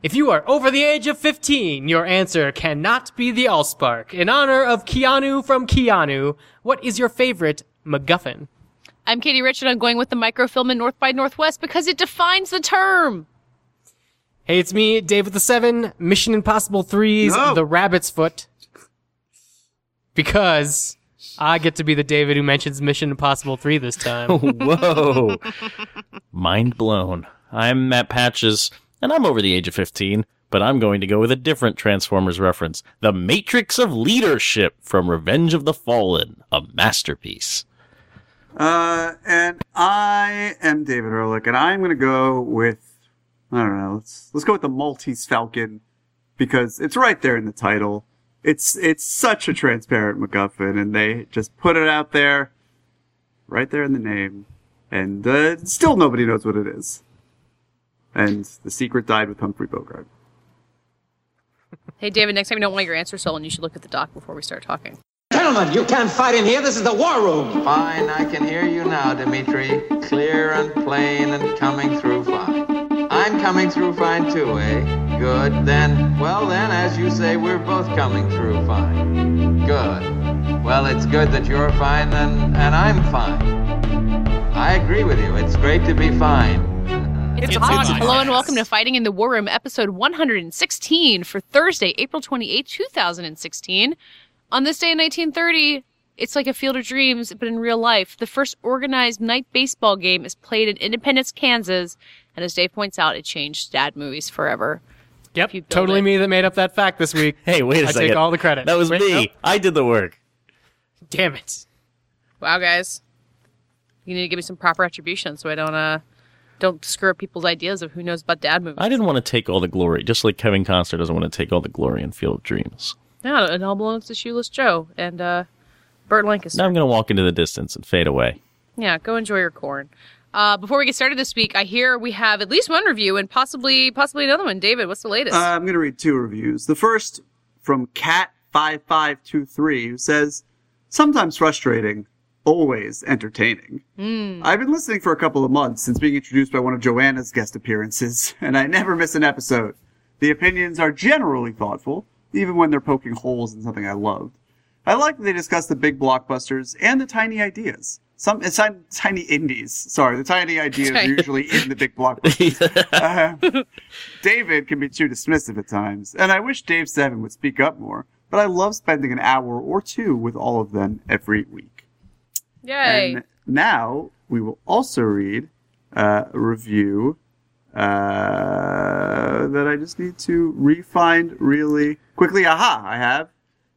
If you are over the age of 15, your answer cannot be the Allspark. In honor of Keanu from Keanu, what is your favorite MacGuffin? I'm Katie Rich, and I'm going with the microfilm in North by Northwest because it defines the term. Hey, it's me, Dave with the Seven, Mission Impossible 3's No. The Rabbit's Foot. Because I get to be the David who mentions Mission Impossible 3 this time. Whoa. Mind blown. I'm Matt Patches, and I'm over the age of 15, but I'm going to go with a different Transformers reference The Matrix of Leadership from Revenge of the Fallen, a masterpiece. Uh, and I am David Ehrlich, and I'm going to go with I don't know. Let's let's go with the Maltese Falcon because it's right there in the title. It's it's such a transparent MacGuffin, and they just put it out there, right there in the name, and uh, still nobody knows what it is. And the secret died with Humphrey Bogart. Hey, David, next time you don't want your answer stolen, you should look at the doc before we start talking. Gentlemen, you can't fight in here. This is the war room. Fine, I can hear you now, Dimitri. Clear and plain and coming through fine. I'm coming through fine too, eh? Good. Then, well then, as you say, we're both coming through fine. Good. Well, it's good that you're fine and, and I'm fine. I agree with you. It's great to be fine. It's, It's on. on. Hello and welcome to Fighting in the War Room, episode 116 for Thursday, April 28, 2016. On this day in 1930, it's like a field of dreams, but in real life. The first organized night baseball game is played in Independence, Kansas, and as Dave points out, it changed dad movies forever. Yep, you totally it. me that made up that fact this week. Hey, wait a I second. I take all the credit. That was Wait, me. no. I did the work. Damn it. Wow, guys, you need to give me some proper attribution so I don't uh don't screw up people's ideas of who knows about dad movies. I didn't want to take all the glory, just like Kevin Costner doesn't want to take all the glory in Field of Dreams. Yeah, it all belongs to Shoeless Joe and uh, Burt Lancaster. Now I'm going to walk into the distance and fade away. Yeah, go enjoy your corn. Uh, before we get started this week, I hear we have at least one review and possibly possibly another one. David, what's the latest? Uh, I'm going to read two reviews. The first from Cat5523 who says, Sometimes frustrating, always entertaining. I've been listening for a couple of months since being introduced by one of Joanna's guest appearances, and I never miss an episode. The opinions are generally thoughtful, even when they're poking holes in something I loved. I like that they discuss the big blockbusters and the tiny ideas. Some it's tiny indies. Sorry, the tiny ideas are usually in the big blockbusters. Uh, David can be too dismissive at times, and I wish Dave Seven would speak up more. But I love spending an hour or two with all of them every week. Yay! And now we will also read uh, a review uh, that I just need to refind really quickly. Aha, I have.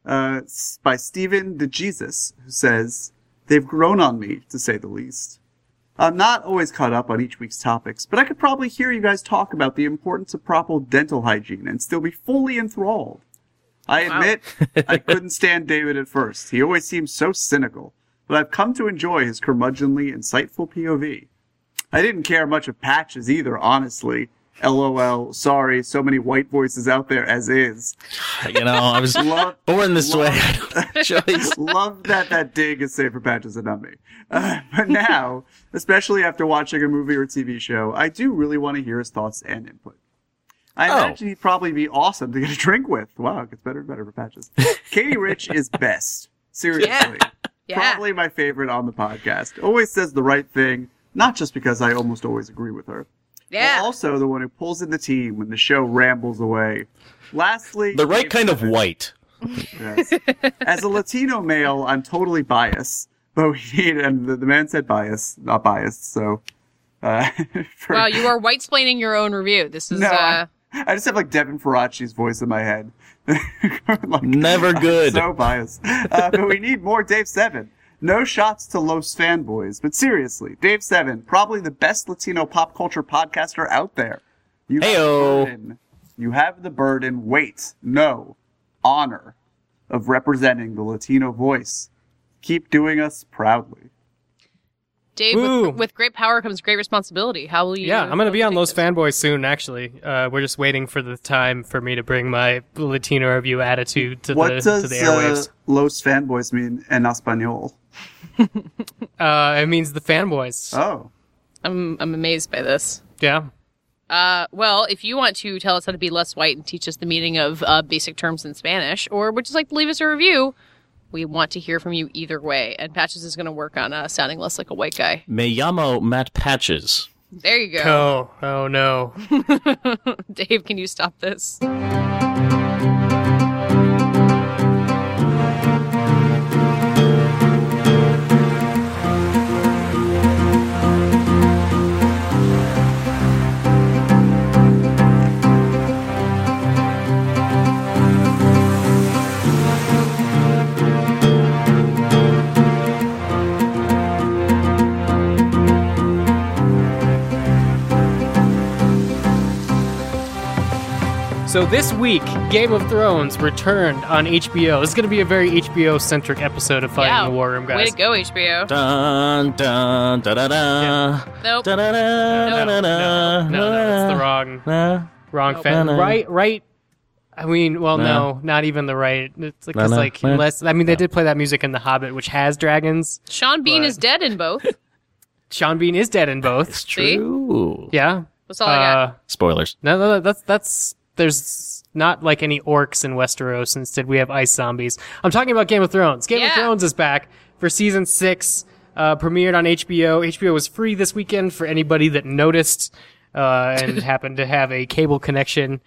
Uh, by Stephen DeJesus, who says, They've grown on me, to say the least. I'm not always caught up on each week's topics, but I could probably hear you guys talk about the importance of proper dental hygiene and still be fully enthralled. I Wow. admit I couldn't stand David at first. He always seemed so cynical, but I've come to enjoy his curmudgeonly, insightful POV. I didn't care much of patches either, honestly. LOL, sorry, so many white voices out there as is. You know, I was Love, born this way. choice. Love that that dig is saved for patches and not me. Uh, but now, especially after watching a movie or TV show, I do really want to hear his thoughts and input. I Oh. imagine he'd probably be awesome to get a drink with. Wow, it gets better and better for patches. Katie Rich is best. Seriously. yeah. Probably my favorite on the podcast. Always says the right thing, not just because I almost always agree with her. yeah. But also the one who pulls in the team when the show rambles away. Lastly, the right Dave kind of white. Yes. As a Latino male, I'm totally biased. But we and the, the man said bias, not biased. So, uh, for, wow, you are white splaining your own review. This is no, uh, I, I just have like Devin Faraci's voice in my head. Like, Never good. so biased. Uh, but we need more Dave Seven. No shots to Los fanboys, but seriously, Dave Seven, probably the best Latino pop culture podcaster out there. You have the burden. You have the burden. Wait, no, honor of representing the Latino voice. Keep doing us proudly. Dave. With, with great power comes great responsibility. How will you? Yeah, I'm gonna be on take Los? Fanboys soon. Actually, uh, we're just waiting for the time for me to bring my Latino review attitude to What the does to the uh. Los fanboys mean en español? Uh, it means the fanboys. Oh, I'm I'm amazed by this. Yeah, Uh, well, if you want to tell us how to be less white and teach us the meaning of uh, basic terms in Spanish, or would just like to leave us a review, we want to hear from you either way. And Patches is going to work on uh, sounding less like a white guy. Me llamo Matt Patches. There you go. Oh, oh no. Dave, can you stop this? So this week, Game of Thrones returned on HBO. This is going to be a very HBO centric episode of Fighting yeah. the War Room, guys. Way to go, HBO. Dun dun da da da. Nope. Da da da No, no, no, no, that's the wrong, wrong. wrong Nope. fan. No, no. Right, right. I mean, well, No. no, not even the right. It's like, No, 'cause, no, like no. unless I mean, they did play that music in The Hobbit, which has dragons. Sean Bean But- is dead in both. Sean Bean is dead in both. It's See? true. Yeah. That's all I got. Uh, Spoilers. no, no, no, that's that's there's not like any orcs in Westeros. Instead, we have ice zombies. I'm talking about Game of Thrones. Game of Thrones is back for season six. Uh, premiered on HBO. HBO was free this weekend for anybody that noticed uh, and happened to have a cable connection.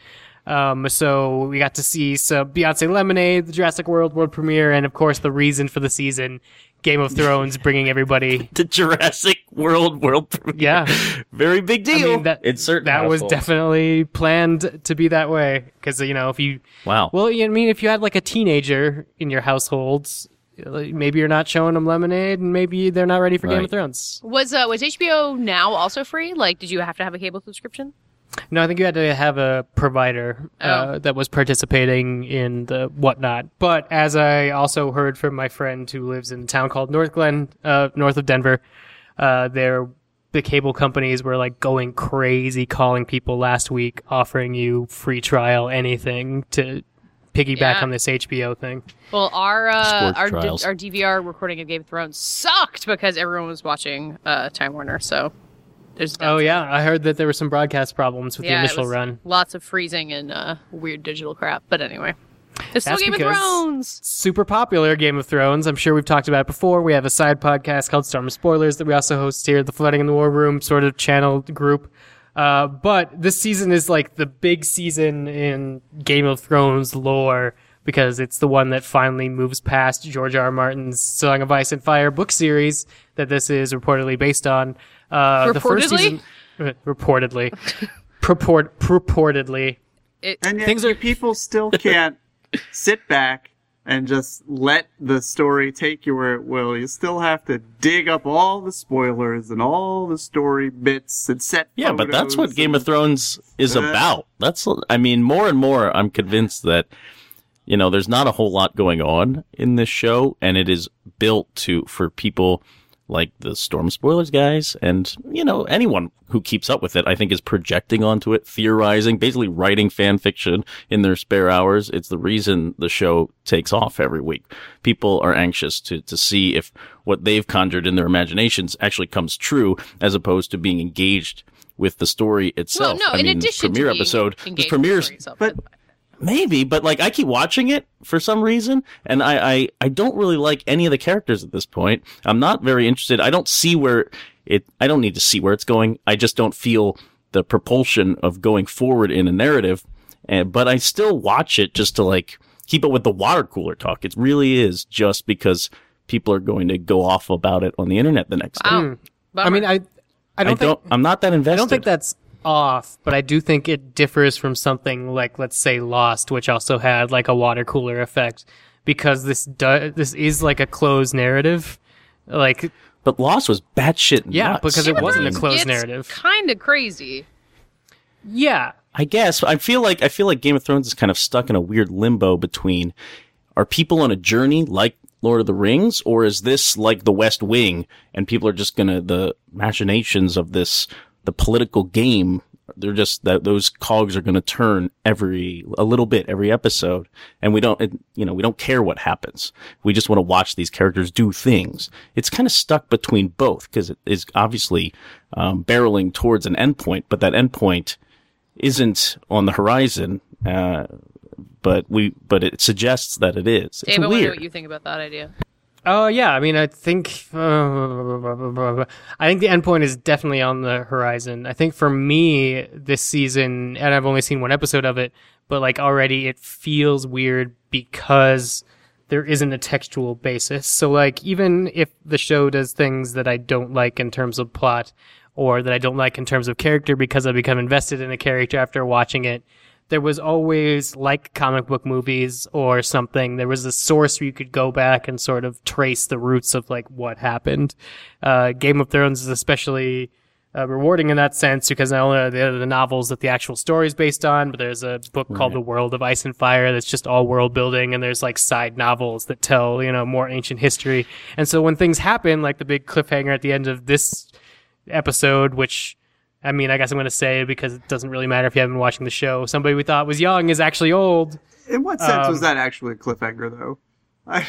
Um, so we got to see some Beyonce Lemonade, the Jurassic World world premiere, and of course the reason for the season, Game of Thrones, bringing everybody. The Jurassic World World Premiere. Yeah. Very big deal. I mean, that it's certain that was households. definitely planned to be that way because you know if you Wow. well you know, I mean if you had like a teenager in your households maybe you're not showing them lemonade and maybe they're not ready for Game of Thrones. Was uh, was HBO now also free? Like, did you have to have a cable subscription? No, I think you had to have a provider uh, Oh. that was participating in the whatnot. But as I also heard from my friend who lives in a town called Northglenn, uh, north of Denver, uh, there the cable companies were like going crazy, calling people last week, offering you free trial, anything to piggyback Yeah. on this HBO thing. Well, our uh, our trials. our DVR recording of Game of Thrones sucked because everyone was watching uh, Time Warner. So there's Oh yeah, I heard that there were some broadcast problems with yeah, the initial run. Lots of freezing and uh, weird digital crap. But anyway, it's still Game of Thrones. super popular Game of Thrones. I'm sure we've talked about it before. We have a side podcast called Storm of Spoilers that we also host here, the Flooding in the War Room sort of channel group. Uh, but this season is like the big season in Game of Thrones lore because it's the one that finally moves past George R. R. Martin's Song of Ice and Fire book series that this is reportedly based on. Uh, the first Reportedly? season, reportedly, purport, purportedly. And yet Things you are- people still can't sit back and just let the story take you where it will. You still have to dig up all the spoilers and all the story bits and set. Yeah, but that's what Game and- of Thrones is Uh. about. That's, I mean, more and more, I'm convinced that, you know, there's not a whole lot going on in this show, and it is built to, for people like the Storm Spoilers guys, and, you know, anyone who keeps up with it, I think is projecting onto it, theorizing, basically writing fan fiction in their spare hours. It's the reason the show takes off every week. People are anxious to, to see if what they've conjured in their imaginations actually comes true, as opposed to being engaged with the story Well, itself. no. I in mean, addition premiere to being episode, this engaged with the premieres story itself, but- Maybe, but like I keep watching it for some reason, and I, I I don't really like any of the characters at this point. I'm not very interested. I don't see where it. I don't need to see where it's going. I just don't feel the propulsion of going forward in a narrative. And but I still watch it just to like keep up with the water cooler talk. It really is just because people are going to go off about it on the internet the next day. Hmm. wow. I mean, I, I I don't don't. I'm not that invested. I don't think that's off, but I do think it differs from something like, let's say, Lost, which also had like a water cooler effect, because this do- this is like a closed narrative. Like, But Lost was batshit. Yeah, nuts. because it wasn't a closed gets narrative. Kind of crazy. yeah, I guess I feel like I feel like Game of Thrones is kind of stuck in a weird limbo between are people on a journey like Lord of the Rings or is this like the West Wing and people are just going to the machinations of this the political game they're just that those cogs are going to turn every a little bit every episode and we don't it, you know we don't care what happens we just want to watch these characters do things it's kind of stuck between both because it is obviously um, barreling towards an endpoint but that endpoint isn't on the horizon. Uh, but we, but it suggests that it is. It's Dave, I wonder weird. what you think about that idea. Oh yeah, I mean, I think uh, I think the endpoint is definitely on the horizon. I think for me this season, and I've only seen one episode of it, but like already it feels weird because there isn't a textual basis. So like even if the show does things that I don't like in terms of plot or that I don't like in terms of character because I become invested in a character after watching it, there was always like comic book movies or something. There was a source where you could go back and sort of trace the roots of like what happened. Uh, Game of Thrones is especially uh, rewarding in that sense because not only are there the novels that the actual story is based on, but there's a book called The World of Ice and Fire that's just all world building, and there's like side novels that tell you know more ancient history. And so when things happen, like the big cliffhanger at the end of this episode, which I mean, I guess I'm going to say it because it doesn't really matter if you haven't been watching the show. Somebody we thought was young is actually old. In what sense was Um, that actually a cliffhanger, though? I, I, I,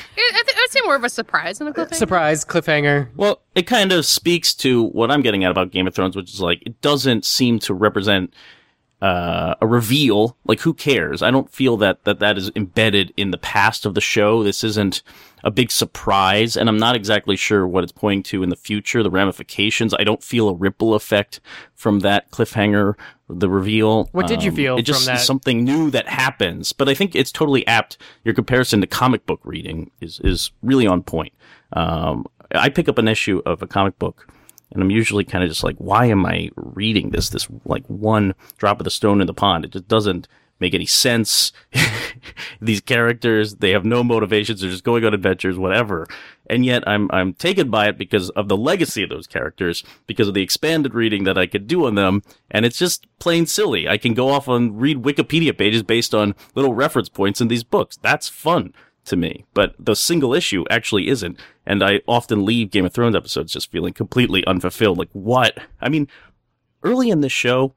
th- I'd say more of a surprise than a cliffhanger. Surprise cliffhanger. Well, it kind of speaks to what I'm getting at about Game of Thrones, which is like it doesn't seem to represent uh, a reveal. Like, who cares? I don't feel that that that is embedded in the past of the show. This isn't a big surprise, and I'm not exactly sure what it's pointing to in the future, the ramifications. I don't feel a ripple effect from that cliffhanger, the reveal. What did you Um, feel It just from that? something new that happens, but I think it's totally apt. Your comparison to comic book reading is is really on point. Um, I pick up an issue of a comic book, and I'm usually kind of just like, why am I reading this? This like one drop of the stone in the pond. It just doesn't make any sense. These characters, they have no motivations. They're just going on adventures, whatever. And yet I'm, I'm taken by it because of the legacy of those characters, because of the expanded reading that I could do on them. And it's just plain silly. I can go off and read Wikipedia pages based on little reference points in these books. That's fun to me, but the single issue actually isn't. And I often leave Game of Thrones episodes just feeling completely unfulfilled. Like, what? I mean, early in this show,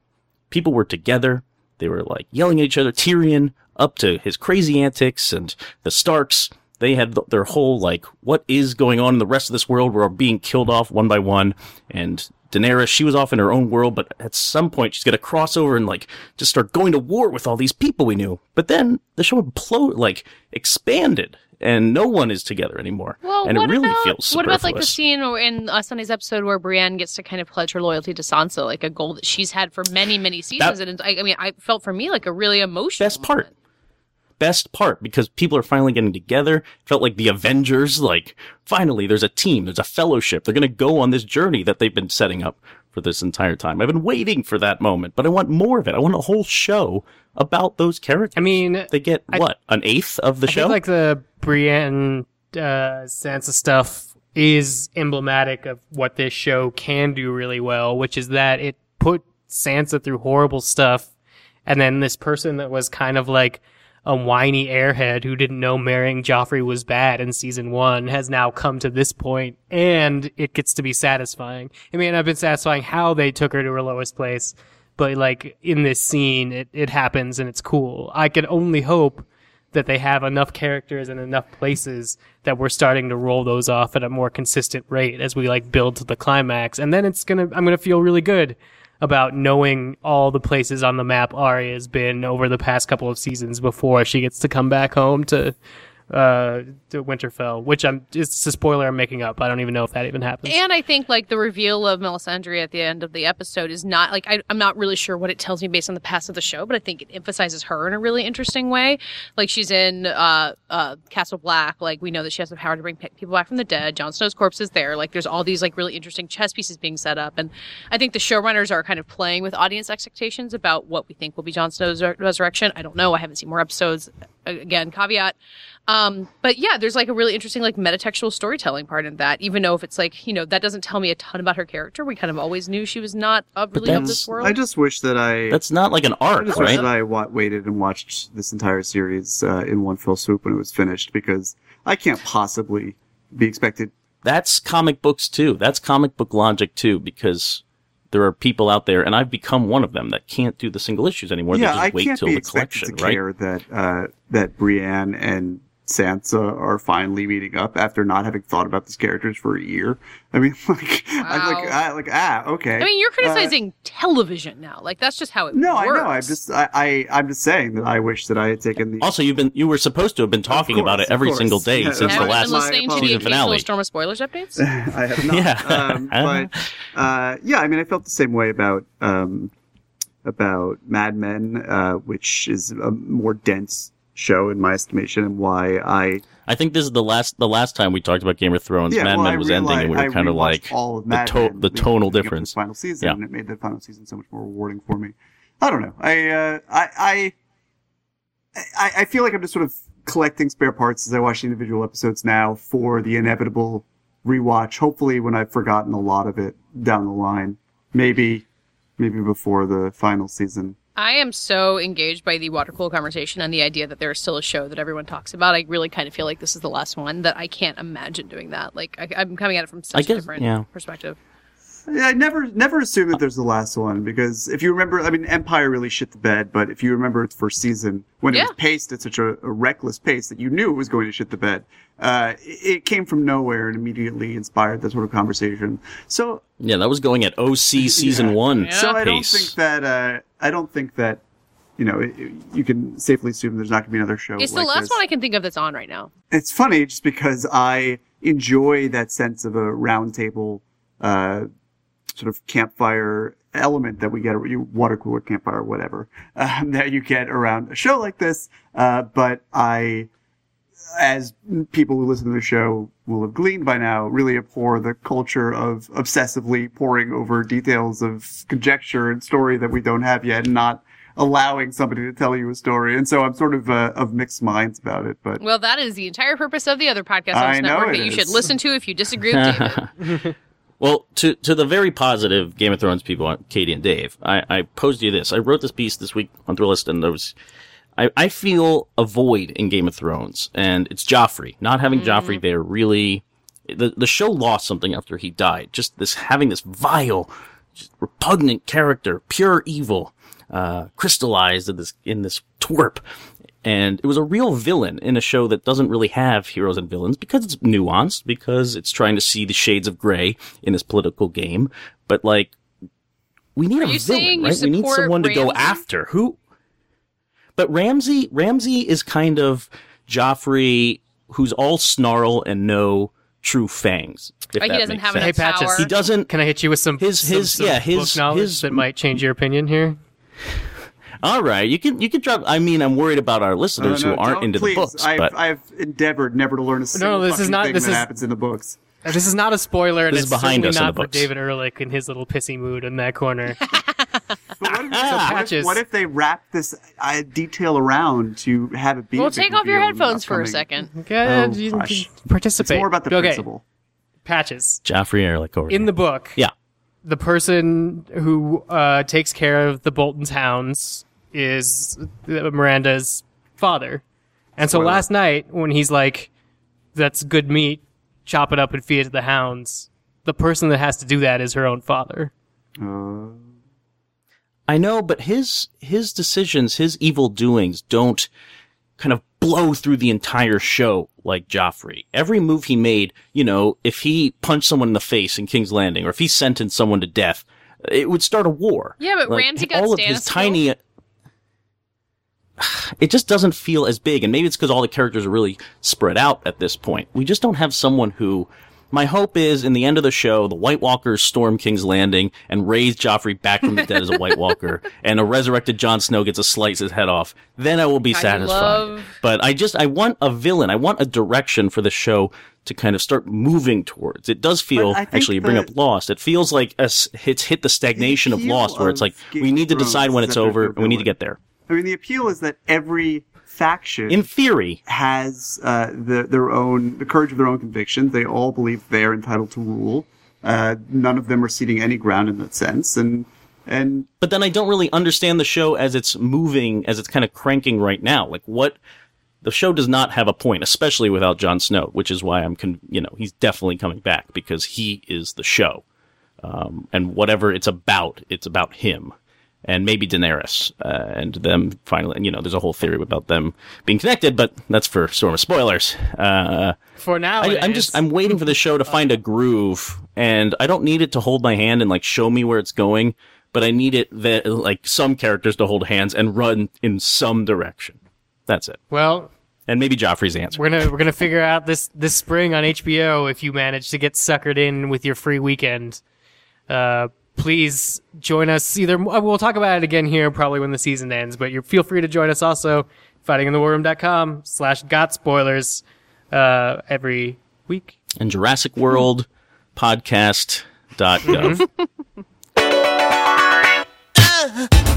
people were together. They were like yelling at each other. Tyrion up to his crazy antics and the Starks. They had their whole like, what is going on in the rest of this world? We're being killed off one by one. And Daenerys, she was off in her own world, but at some point she's gonna cross over and like just start going to war with all these people we knew. But then the show imploded, like expanded, and no one is together anymore. Well, and it really about, feels what about like the scene in uh, Sunday's episode where Brienne gets to kind of pledge her loyalty to Sansa, like a goal that she's had for many, many seasons? and I, I mean, I felt for me like a really emotional best part. moment. Best part because people are finally getting together. Felt like the Avengers. Like finally, there's a team. There's a fellowship. They're gonna go on this journey that they've been setting up for this entire time. I've been waiting for that moment, but I want more of it. I want a whole show about those characters. I mean, they get I- what an eighth of the I show. like the Brienne uh, Sansa stuff is emblematic of what this show can do really well, which is that it put Sansa through horrible stuff, and then this person that was kind of like a whiny airhead who didn't know marrying Joffrey was bad in season one has now come to this point, and it gets to be satisfying. May not have been satisfying how they took her to her lowest place, but like in this scene, it, it happens and it's cool. I can only hope that they have enough characters and enough places that we're starting to roll those off at a more consistent rate as we like build to the climax. And then it's gonna, I'm gonna feel really good about knowing all the places on the map Arya has been over the past couple of seasons before she gets to come back home to, uh, Winterfell, which I'm, it's a spoiler I'm making up. I don't even know if that even happens. And I think like the reveal of Melisandre at the end of the episode is not like I, I'm not really sure what it tells me based on the past of the show, but I think it emphasizes her in a really interesting way. Like she's in uh, uh, Castle Black. Like we know that she has the power to bring pe- people back from the dead. Jon Snow's corpse is there. Like there's all these like really interesting chess pieces being set up, and I think the showrunners are kind of playing with audience expectations about what we think will be Jon Snow's re- resurrection. I don't know. I haven't seen more episodes. Again, caveat. Um, but yeah, there's like a really interesting like metatextual storytelling part in that. Even though if it's like you know that doesn't tell me a ton about her character, we kind of always knew she was not of really of this world. I just wish that I. That's not like an I arc, just wish right? that I wa- waited and watched this entire series uh, in one fell swoop when it was finished because I can't possibly be expected. That's comic books too. That's comic book logic too, because there are people out there, and I've become one of them that can't do the single issues anymore. yeah, they I just wait can't till be the expected collection, to right? care that uh, that Brienne and Sansa are finally meeting up after not having thought about these characters for a year. I mean, like, I'm like, Wow. ah, like, ah, okay. I mean, you're Uh, criticizing television now. Like that's just how it no, works. I know. I'm just, I, I, I'm just saying that I wish that I had taken the. Also, you've been you were supposed to have been talking course, about it every single day Yeah, since Have the you last been listening to the season occasional finale. Storm of spoilers updates? I have not. Yeah. um, but uh, yeah, I mean, I felt the same way about um, about Mad Men, uh, which is a more dense show in my estimation, and why I I think this is the last the last time we talked about Game of Thrones. yeah, Mad well, Men I was ending, and we realized- were kind of like all of the Mad to- Men the tonal difference. the final season, Yeah. and it made the final season so much more rewarding for me. I don't know. I uh, I, I I I feel like I'm just sort of collecting spare parts as I watch the individual episodes now for the inevitable rewatch. Hopefully, when I've forgotten a lot of it down the line, maybe maybe before the final season. I am so engaged by the water cooler conversation and the idea that there is still a show that everyone talks about. I really kind of feel like this is the last one that I can't imagine doing that. Like I, I'm coming at it from such I a guess- different yeah. perspective. Yeah, I never never assume that there's the last one because if you remember, I mean, Empire really shit the bed. But if you remember its first season, when it was paced at such a, a reckless pace that you knew it was going to shit the bed, uh, it, it came from nowhere and immediately inspired that sort of conversation. So, yeah, that was going at OC season Yeah. one so I don't pace. think that uh, I don't think that you know it, it- you can safely assume there's not going to be another show. It's like the last this. one I can think of that's on right now. it's funny just because I enjoy that sense of a roundtable uh, sort of campfire element that we get, you water cooler campfire, whatever, um, that you get around a show like this. Uh, but I, as people who listen to the show will have gleaned by now, really abhor the culture of obsessively poring over details of conjecture and story that we don't have yet and not allowing somebody to tell you a story. And so I'm sort of, uh, of mixed minds about it, but Well, that is the entire purpose of the other podcast on this network that you is. should listen to if you disagree with David. Well, to to the very positive Game of Thrones people, Katie and Dave, I, I posed you this. I wrote this piece this week on Thrillist, and there was, I, I feel a void in Game of Thrones, and it's Joffrey. Not having Joffrey there really, the the show lost something after he died. Just this having this vile, repugnant character, pure evil, uh, crystallized in this in this twerp. And it was a real villain in a show that doesn't really have heroes and villains because it's nuanced, because it's trying to see the shades of gray in this political game. But like, we need a villain, right? We need support someone to go after. Who? But Ramsay, Ramsay is kind of Joffrey, who's all snarl and no true fangs. if Like he doesn't have sense. enough Hey, Patches, power. He doesn't. Can I hit you with some His- some- his- some yeah, his- book knowledge his- that might change your opinion here? All right, you can you can drop. I mean, I'm worried about our listeners No, no, who aren't into please. the books, I've, but I've endeavored never to learn a single this is fucking not- thing this that is- happens in the books. This is not a spoiler, and This it's is behind certainly us in not the for books. David Ehrlich in his little pissy mood in that corner. But what, if, Ah, what, Patches. if, what if they wrap this uh, detail around to have it be? a Well, big take off your reveal in the headphones for a upcoming- second. Okay, Oh, you gosh. can participate. It's more about the okay. principle. Patches Joffrey Ehrlich over in here. the book. yeah. the person who uh, takes care of the Bolton's hounds is Myranda's father. And so Spoiler. last night, when he's like, "That's good meat, chop it up and feed it to the hounds," the person that has to do that is her own father. Uh, I know, but his his decisions, his evil doings, don't kind of blow through the entire show like Joffrey. Every move he made, you know, if he punched someone in the face in King's Landing, or if he sentenced someone to death, it would start a war. Yeah, but Like, Ramsay got all of his Stannis tiny. It just doesn't feel as big, and maybe it's because all the characters are really spread out at this point. We just don't have someone who. My hope is, in the end of the show, the White Walkers storm King's Landing and raise Joffrey back from the dead as a White Walker, and a resurrected Jon Snow gets to slice his head off. Then I will be I satisfied. love- But I just I want a villain. I want a direction for the show to kind of start moving towards. It does feel But I think actually you bring up Lost. It feels like us it's hit the stagnation of appeal Lost, where it's like we need to decide when it's over and we need to get there. I mean, the appeal is that every faction In theory, has uh, the, their own the courage of their own convictions. They all believe they are entitled to rule. Uh, none of them are ceding any ground in that sense, and and but then I don't really understand the show as it's moving, as it's kind of cranking right now. Like what the show does not have a point, especially without Jon Snow, which is why I'm, con- you know, he's definitely coming back because he is the show, um, and whatever it's about, it's about him. And maybe Daenerys, uh, and them finally. And, you know, there's a whole theory about them being connected, but that's for Storm of Spoilers. Uh, For now, I, I'm is. just I'm waiting for the show to find a groove, and I don't need it to hold my hand and like show me where it's going, but I need it that like some characters to hold hands and run in some direction. That's it, well. and maybe Joffrey's answer. We're gonna we're gonna figure out this this spring on HBO if you manage to get suckered in with your free weekend. Uh, please join us. Either we'll talk about it again here probably when the season ends, but you feel free to join us also fightinginthewarroom.com slash got spoilers uh, every week. And Jurassic World podcast.gov.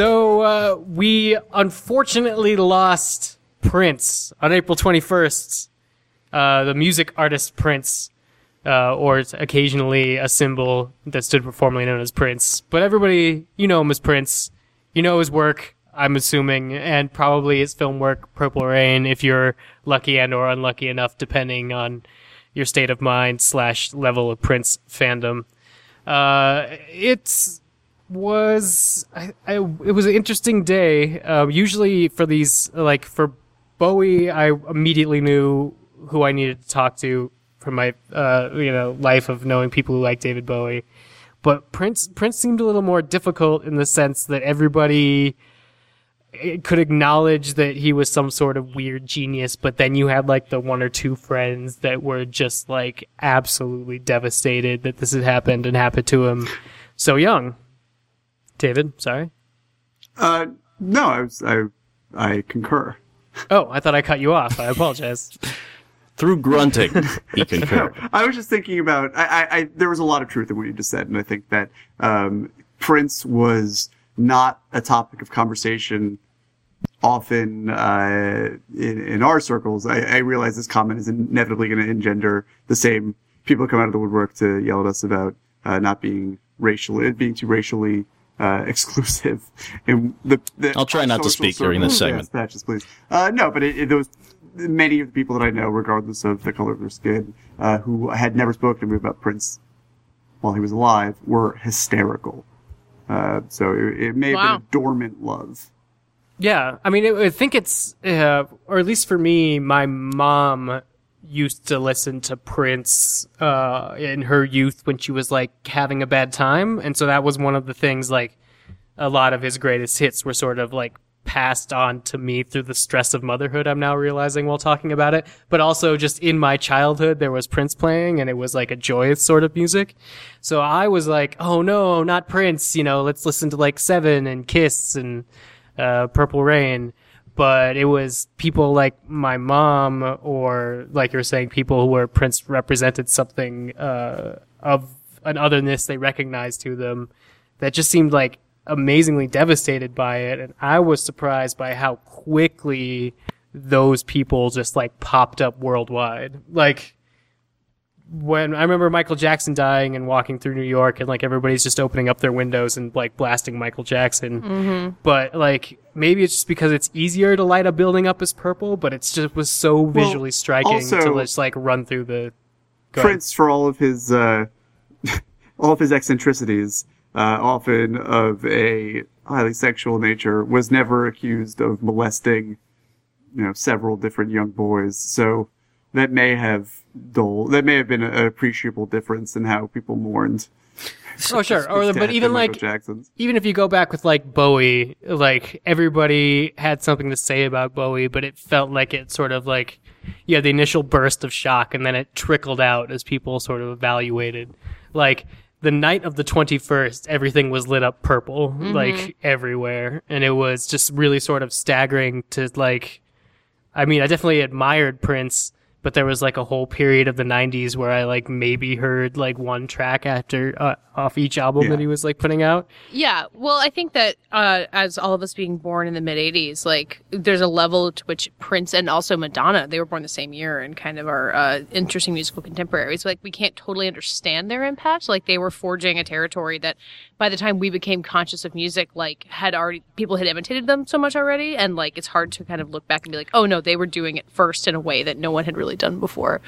So uh, we unfortunately lost Prince on April 21st. Uh, the music artist Prince, uh, or occasionally a symbol that stood for formerly known as Prince. But everybody, you know him as Prince. You know his work, I'm assuming, and probably his film work, Purple Rain, if you're lucky and or unlucky enough, depending on your state of mind slash level of Prince fandom. Uh, it's was I, I it was an interesting day. Um, usually for these like for Bowie, I immediately knew who I needed to talk to from my uh, you know life of knowing people who like David Bowie. But Prince Prince seemed a little more difficult in the sense that everybody eh, could acknowledge that he was some sort of weird genius, but then you had like the one or two friends that were just like absolutely devastated that this had happened and happened to him so young. David, sorry. Uh, no, I was I I concur. Oh, I thought I cut you off. I apologize. Through grunting, he concurred. I was just thinking about. I, I, I there was a lot of truth in what you just said, and I think that um, Prince was not a topic of conversation often uh, in, in our circles. I, I realize this comment is inevitably going to engender the same people come out of the woodwork to yell at us about uh, not being racial, being too racially uh, exclusive. And the, the I'll try not to social speak during this segment. Yes, Patches, please. Uh, no, but it, it, those many of the people that I know, regardless of the color of their skin, uh, who had never spoken to me about Prince while he was alive, were hysterical. Uh, so it, it may have Wow. been a dormant love. Yeah, I mean, it, I think it's, uh, or at least for me, my mom used to listen to Prince uh, in her youth when she was like having a bad time, and so that was one of the things. Like, a lot of his greatest hits were sort of like passed on to me through the stress of motherhood. I'm now realizing while talking about it, but also just in my childhood, there was Prince playing, and it was like a joyous sort of music. So I was like, oh no, not Prince. You know, let's listen to like Seven and Kiss and uh, Purple Rain. But it was people like my mom, or like you're saying, people who were Prince represented something uh, of an otherness they recognized to them that just seemed like amazingly devastated by it. And I was surprised by how quickly those people just like popped up worldwide. Like, when I remember Michael Jackson dying and walking through New York and like everybody's just opening up their windows and like blasting Michael Jackson. But like maybe it's just because it's easier to light a building up as purple, but it's just was so visually striking also- to just like run through the. Prince, for all of his uh, all of his eccentricities, uh, often of a highly sexual nature, was never accused of molesting, you know, several different young boys. So that may have dull. That may have been an appreciable difference in how people mourned. Oh sure, or but even like Jackson's. even if you go back with like Bowie, like everybody had something to say about Bowie, but it felt like it sort of like you had the initial burst of shock and then it trickled out as people sort of evaluated. Like the night of the 21st, everything was lit up purple, mm-hmm. like everywhere. And it was just really sort of staggering to like, I mean, I definitely admired Prince but there was like a whole period of the 90s where I like maybe heard like one track after uh, off each album Yeah. that he was like putting out. Yeah, well, I think that uh, as all of us being born in the mid '80s, like there's a level to which Prince and also Madonna, they were born the same year and kind of are uh, interesting musical contemporaries. Like we can't totally understand their impact. Like they were forging a territory that, by the time we became conscious of music, like had already people had imitated them so much already, and like it's hard to kind of look back and be like, oh no, they were doing it first in a way that no one had really done before.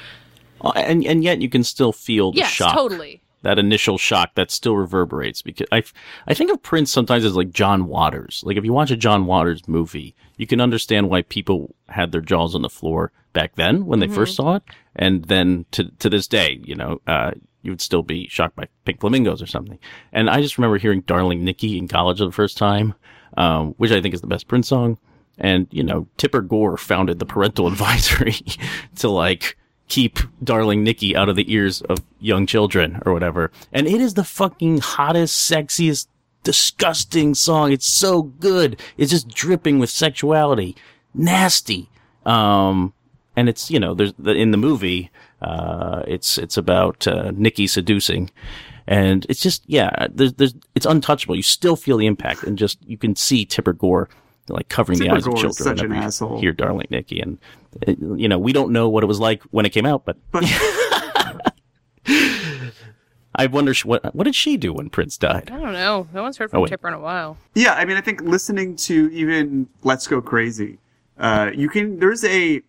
And and yet you can still feel the yes, shock. totally. that initial shock that still reverberates because I, I think of Prince sometimes as like John Waters. Like if you watch a John Waters movie, you can understand why people had their jaws on the floor back then when they first saw it. And then to, to this day, you know, uh, you would still be shocked by pink flamingos or something. And I just remember hearing Darling Nikki in college for the first time, um, which I think is the best Prince song. And, you know, Tipper Gore founded the parental advisory to like, keep darling Nikki out of the ears of young children or whatever. And it is the fucking hottest, sexiest, disgusting song. It's so good. It's just dripping with sexuality. Nasty. Um, and it's, you know, there's the, in the movie, uh, it's, it's about, uh, Nikki seducing. And it's just, yeah, there's, there's, it's untouchable. You still feel the impact and just, you can see Tipper Gore like covering the Tipper eyes of Gore is children such an asshole. hear Darling Nikki. And, uh, you know, we don't know what it was like when it came out, but But I wonder what what did she do when Prince died? I don't know. No one's heard from Oh. Tipper in a while. Yeah, I mean, I think listening to even "Let's Go Crazy," uh, you can. There's a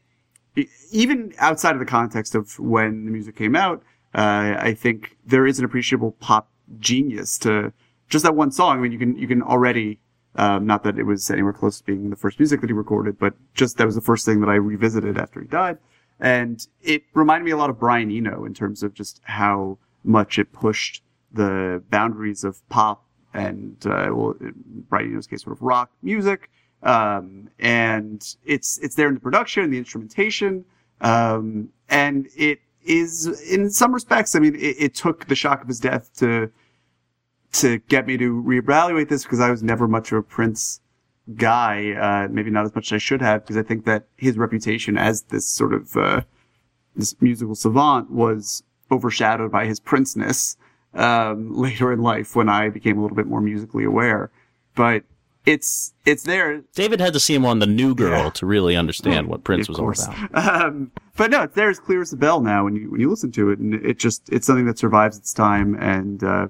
even outside of the context of when the music came out. Uh, I think there is an appreciable pop genius to just that one song. I mean, you can you can already. Um, not that it was anywhere close to being the first music that he recorded, but just that was the first thing that I revisited after he died, and it reminded me a lot of Brian Eno in terms of just how much it pushed the boundaries of pop and uh, well, in Brian Eno's case, sort of rock music. Um, and it's it's there in the production, the instrumentation, um, and it is in some respects. I mean, it, it took the shock of his death to to get me to reevaluate this because I was never much of a Prince guy. Uh, maybe not as much as I should have because I think that his reputation as this sort of uh, this musical savant was overshadowed by his princeness um, later in life when I became a little bit more musically aware. But it's it's there. David had to see him on The New Girl Yeah. to really understand what Prince was all about. Um, but no, it's there as clear as a bell now when you when you listen to it, and it just it's something that survives its time, and uh,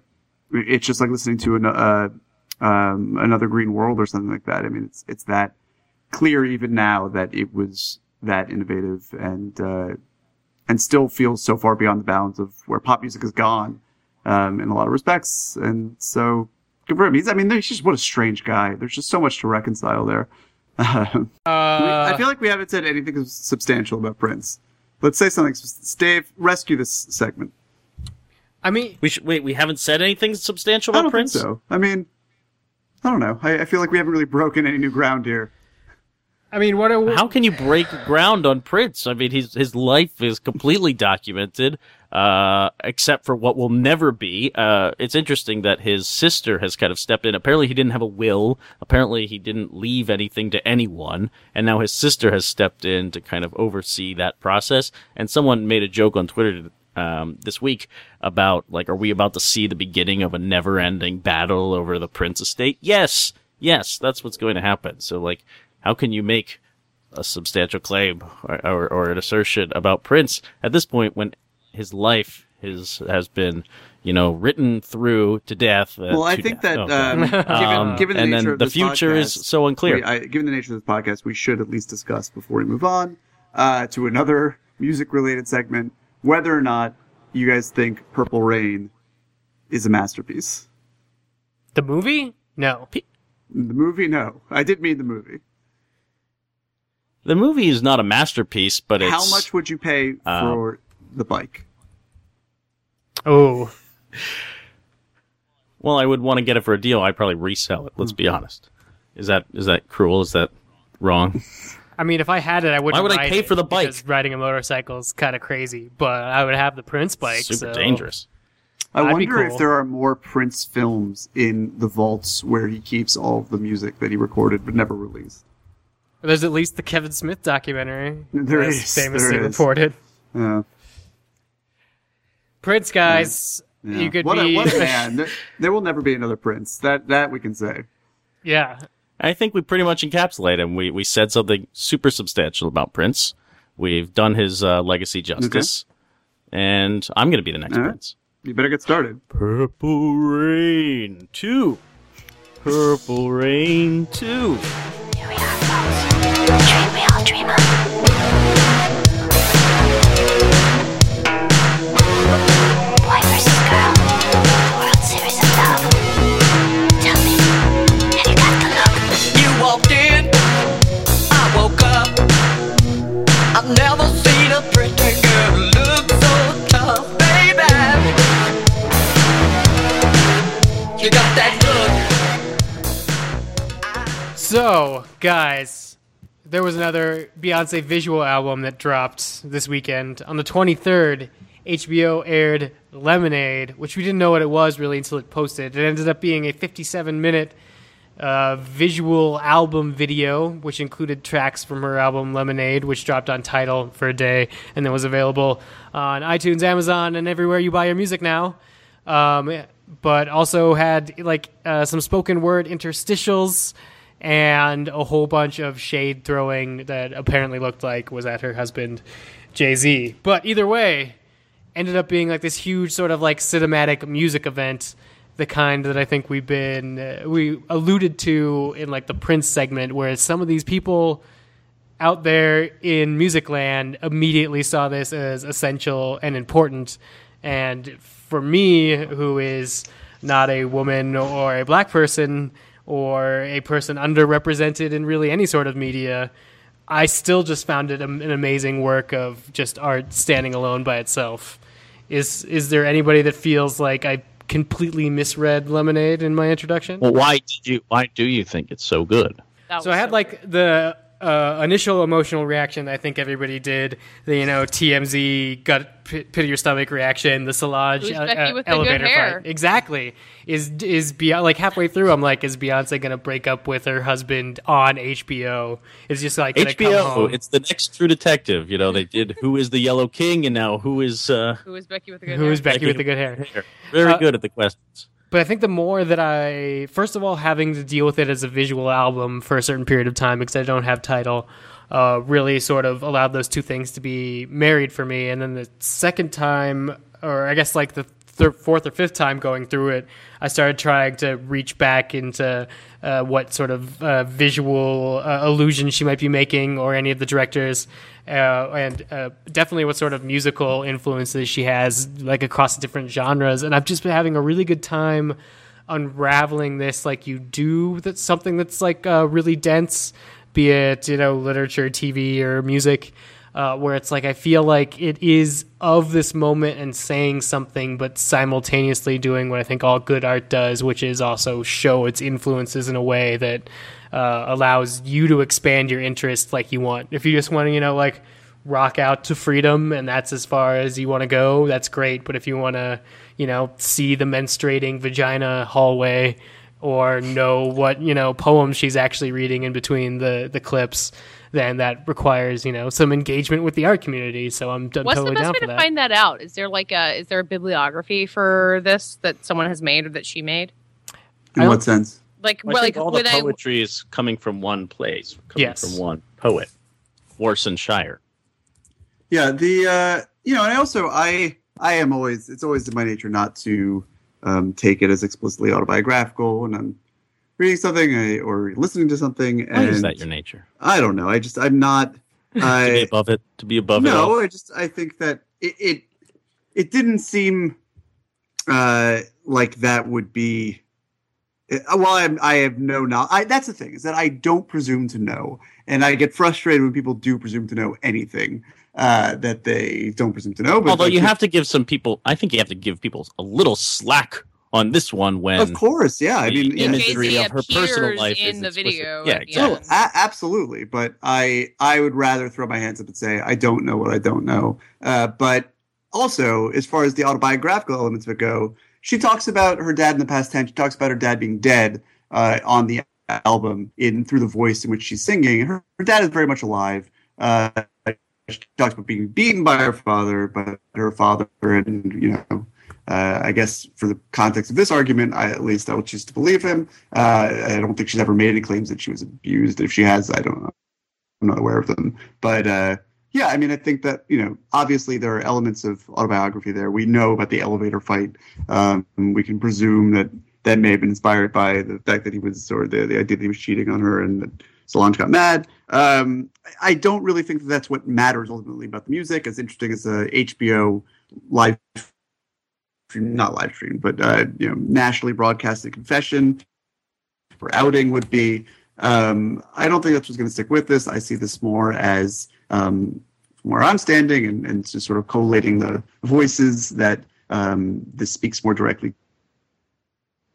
it's just like listening to an, uh, um, another Green World or something like that. I mean, it's it's that clear even now that it was that innovative and uh, and still feels so far beyond the bounds of where pop music has gone um, in a lot of respects. And so, good for him. He's, I mean, he's just what a strange guy. There's just so much to reconcile there. We- Uh, I feel like we haven't said anything substantial about Prince. Let's say something. s- Dave, rescue this segment. I mean, We should wait. We haven't said anything substantial I about don't Prince. think so. I mean, I don't know. I, I feel like we haven't really broken any new ground here. I mean, what? A, How can you break ground on Prince? I mean, his his life is completely documented, uh, except for what will never be. Uh, it's interesting that his sister has kind of stepped in. Apparently, he didn't have a will. Apparently, he didn't leave anything to anyone, and now his sister has stepped in to kind of oversee that process. And someone made a joke on Twitter um, this week about like, are we about to see the beginning of a never-ending battle over the Prince estate? Yes, yes, that's what's going to happen. So, like, how can you make a substantial claim or, or, or an assertion about Prince at this point when his life his has been, you know, written through to death. Uh, Well, I think death. that Oh, um, given, Um, given the and nature then of the this future is so unclear. we- I, given the nature of this podcast, we should at least discuss before we move on uh, to another music-related segment whether or not you guys think Purple Rain is a masterpiece. the movie? No. The movie, no, I did mean the movie. the movie is not a masterpiece, but it's How much would you pay uh, for the bike? Oh, Well, I would want to get it for a deal. I'd probably resell it. Let's be hmm. honest. Is that is that cruel? Is that wrong? I mean, if I had it, I wouldn't. Why would I pay it for the bike? because Riding a motorcycle is kind of crazy, but I would have the Prince bike. Super so- dangerous. I that'd be wonder if there are more Prince films in the vaults where he keeps all of the music that he recorded but never released. There's at least the Kevin Smith documentary. There that's is, famously there is. reported. Yeah. Prince, guys, Yeah. you could what be. A, what a man. There, there will never be another Prince. That that we can say. yeah, I think we pretty much encapsulate him. We we said something super substantial about Prince. We've done his uh, legacy justice, and I'm going to be the next All right. Prince. You better get started. Purple Rain two. Purple Rain two. So, guys, there was another Beyonce visual album that dropped this weekend. On the 23rd, HBO aired Lemonade, which we didn't know what it was really until it posted. It ended up being a 57 minute uh, visual album video, which included tracks from her album Lemonade, which dropped on Tidal for a day and then was available on iTunes, Amazon, and everywhere you buy your music now. Um, but also had like uh, some spoken word interstitials and a whole bunch of shade throwing that apparently looked like was at her husband Jay Z. But either way, ended up being like this huge sort of like cinematic music event, the kind that I think we've been uh, we alluded to in like the Prince segment, where some of these people out there in music land immediately saw this as essential and important. And for me, who is not a woman or a black person or a person underrepresented in really any sort of media, I still just found it an amazing work of just art standing alone by itself. Is is there anybody that feels like I completely misread Lemonade in my introduction? Well, why did you? Why do you think it's so good? That So I had like the uh, initial emotional reaction. I think everybody did. The you know TMZ gut pit, pit of your stomach reaction. The Solange uh, uh, with the good elevator fight. Exactly. Is is Beyonce like halfway through? I'm like, is Beyonce gonna break up with her husband on HBO? It's just like gonna come HBO. home? It's the next True Detective. You know, they did Who is the Yellow King, and now Who is uh, Who is Becky with the good Who hair? is Becky with the good hair? Very Uh, good at the questions. But I think the more that I, first of all, having to deal with it as a visual album for a certain period of time because I don't have Tidal, uh, really sort of allowed those two things to be married for me. And then the second time, or I guess like the thir- fourth or fifth time going through it, I started trying to reach back into uh, what sort of uh, visual uh, illusion she might be making, or any of the directors, uh, and uh, definitely what sort of musical influences she has, like across different genres. And I've just been having a really good time unraveling this, like you do. That's something that's like uh, really dense, be it you know literature, TV, or music uh, where it's like I feel like it is of this moment and saying something, but simultaneously doing what I think all good art does, which is also show its influences in a way that uh, allows you to expand your interest like you want. If you just want to, you know, like rock out to freedom and that's as far as you want to go, that's great. But if you want to, you know, see the menstruating vagina hallway or know what you know poems she's actually reading in between the the clips then that requires you know some engagement with the art community so i'm, I'm What's totally the best down way to that find that out? Is there like a is there a bibliography for this that someone has made or that she made? In what sense? Like, I well, think like all the when I poetry is coming from one place, coming Yes. from one poet, Warsan Shire. Yeah, the uh, you know, and I also I I am always it's always in my nature not to um, take it as explicitly autobiographical and I'm reading something I, or listening to something. Why is that your nature? I don't know. I just I'm not. to be above it. To be above it. no. I just I think that it it, it didn't seem uh, like that would be. Uh, well, I'm, I have no knowledge. I, that's the thing is that I don't presume to know, and I get frustrated when people do presume to know anything uh, that they don't presume to know. But Although like, you have to give some people, I think you have to give people a little slack on this one when of course, yeah. I mean, yeah, imagery of her personal life in is the explicit. video Yeah, at the exactly. Oh, a- absolutely. But I I would rather throw my hands up and say I don't know what I don't know. Uh, but also, as far as the autobiographical elements of it go, she talks about her dad in the past tense. She talks about her dad being dead uh, on the album in through the voice in which she's singing. Her, her dad is very much alive. Uh, she talks about being beaten by her father, but her father, and you know, uh, I guess for the context of this argument, I at least I would choose to believe him. Uh, I don't think she's ever made any claims that she was abused. If she has, I don't know. I'm not aware of them. But uh, yeah, I mean, I think that you know, obviously there are elements of autobiography there. We know about the elevator fight. Um, we can presume that that may have been inspired by the fact that he was, or the, the idea that he was cheating on her, and that Solange got mad. Um, I don't really think that that's what matters ultimately about the music. As interesting as a HBO live, stream, not live stream, but uh, you know, nationally broadcasted confession for outing would be. Um, I don't think that's what's going to stick with this. I see this more as um, from where I'm standing and, and just sort of collating the voices that um, this speaks more directly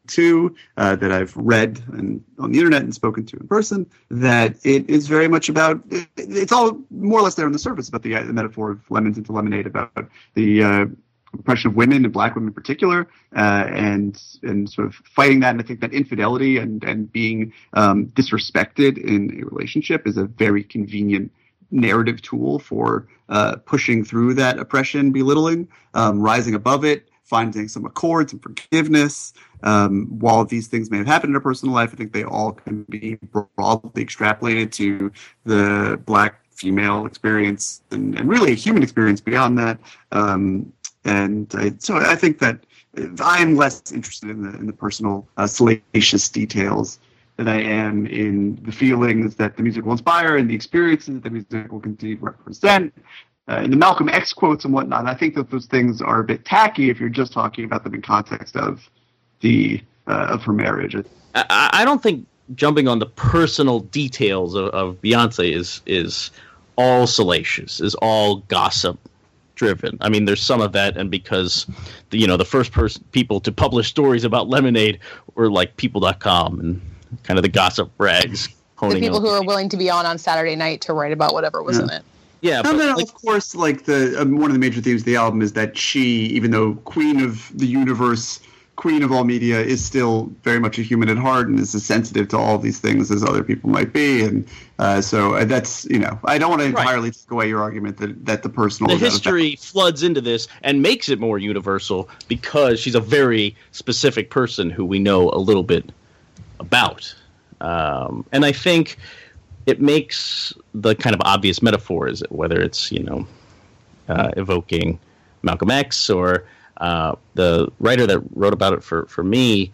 to, uh, that I've read and on the internet and spoken to in person, that it is very much about, it, it's all more or less there on the surface about the, uh, the metaphor of lemons into lemonade, about the uh, oppression of women and black women in particular, uh, and and sort of fighting that. And I think that infidelity and and being um, disrespected in a relationship is a very convenient narrative tool for uh, pushing through that oppression, belittling, um, rising above it, finding some accords and forgiveness. Um, while these things may have happened in a personal life, I think they all can be broadly extrapolated to the black female experience and, and really a human experience beyond that. Um, and I, so I think that I'm less interested in the, in the personal uh, salacious details than I am in the feelings that the music will inspire and the experiences that the music will continue to represent. Uh, and the Malcolm X quotes and whatnot. I think that those things are a bit tacky if you're just talking about them in context of the uh, of her marriage. I, I don't think jumping on the personal details of, of Beyonce is is all salacious, is all gossip driven. I mean, there's some of that, and because the, you know the first person people to publish stories about Lemonade were like People.com and kind of the gossip rags. The people who are willing to be on on Saturday night to write about whatever was Yeah. in it. yeah, No, but no, no. like, Of course, like the um, one of the major themes of the album is that she, even though queen of the universe, queen of all media, is still very much a human at heart and is as sensitive to all these things as other people might be. And uh, so uh, that's you know, I don't want to Right. entirely take away your argument that that the personal the history floods into this and makes it more universal because she's a very specific person who we know a little bit about. Um, and I think it makes the kind of obvious metaphors, whether it's, you know, uh, evoking Malcolm X or uh, the writer that wrote about it for, for me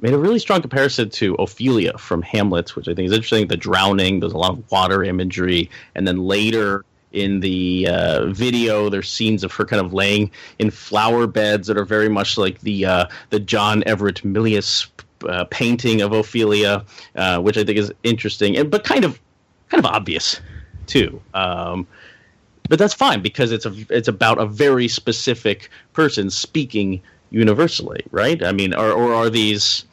made a really strong comparison to Ophelia from Hamlet, which I think is interesting. The drowning, there's a lot of water imagery, and then later in the uh, video, there's scenes of her kind of laying in flower beds that are very much like the uh, the John Everett Millais uh, painting of Ophelia, uh, which I think is interesting, and but kind of kind of obvious too. Um, but that's fine because it's a it's about a very specific person speaking universally, right? I mean, or or are these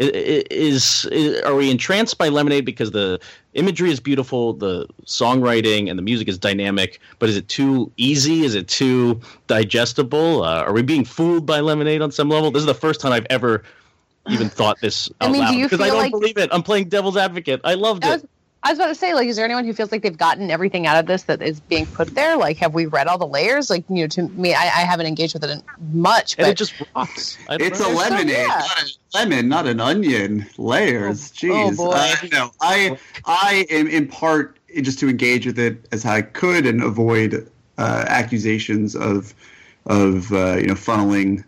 i- i- is, is are we entranced by Lemonade because the imagery is beautiful, the songwriting and the music is dynamic, but is it too easy? Is it too digestible? Uh, are we being fooled by Lemonade on some level? This is the first time I've ever even thought this I out mean, do loud because I don't like- believe it. I'm playing devil's advocate. I loved it. Was, I was about to say, like, is there anyone who feels like they've gotten everything out of this that is being put there? Like, have we read all the layers? Like, you know, to me, I, I haven't engaged with it much, and it just rocks. It's know. a lemonade, yeah. not a lemon, not an onion. Layers, Oh, jeez. boy. Uh, no, I, I am in part just to engage with it as I could and avoid uh, accusations of, of uh, you know, funneling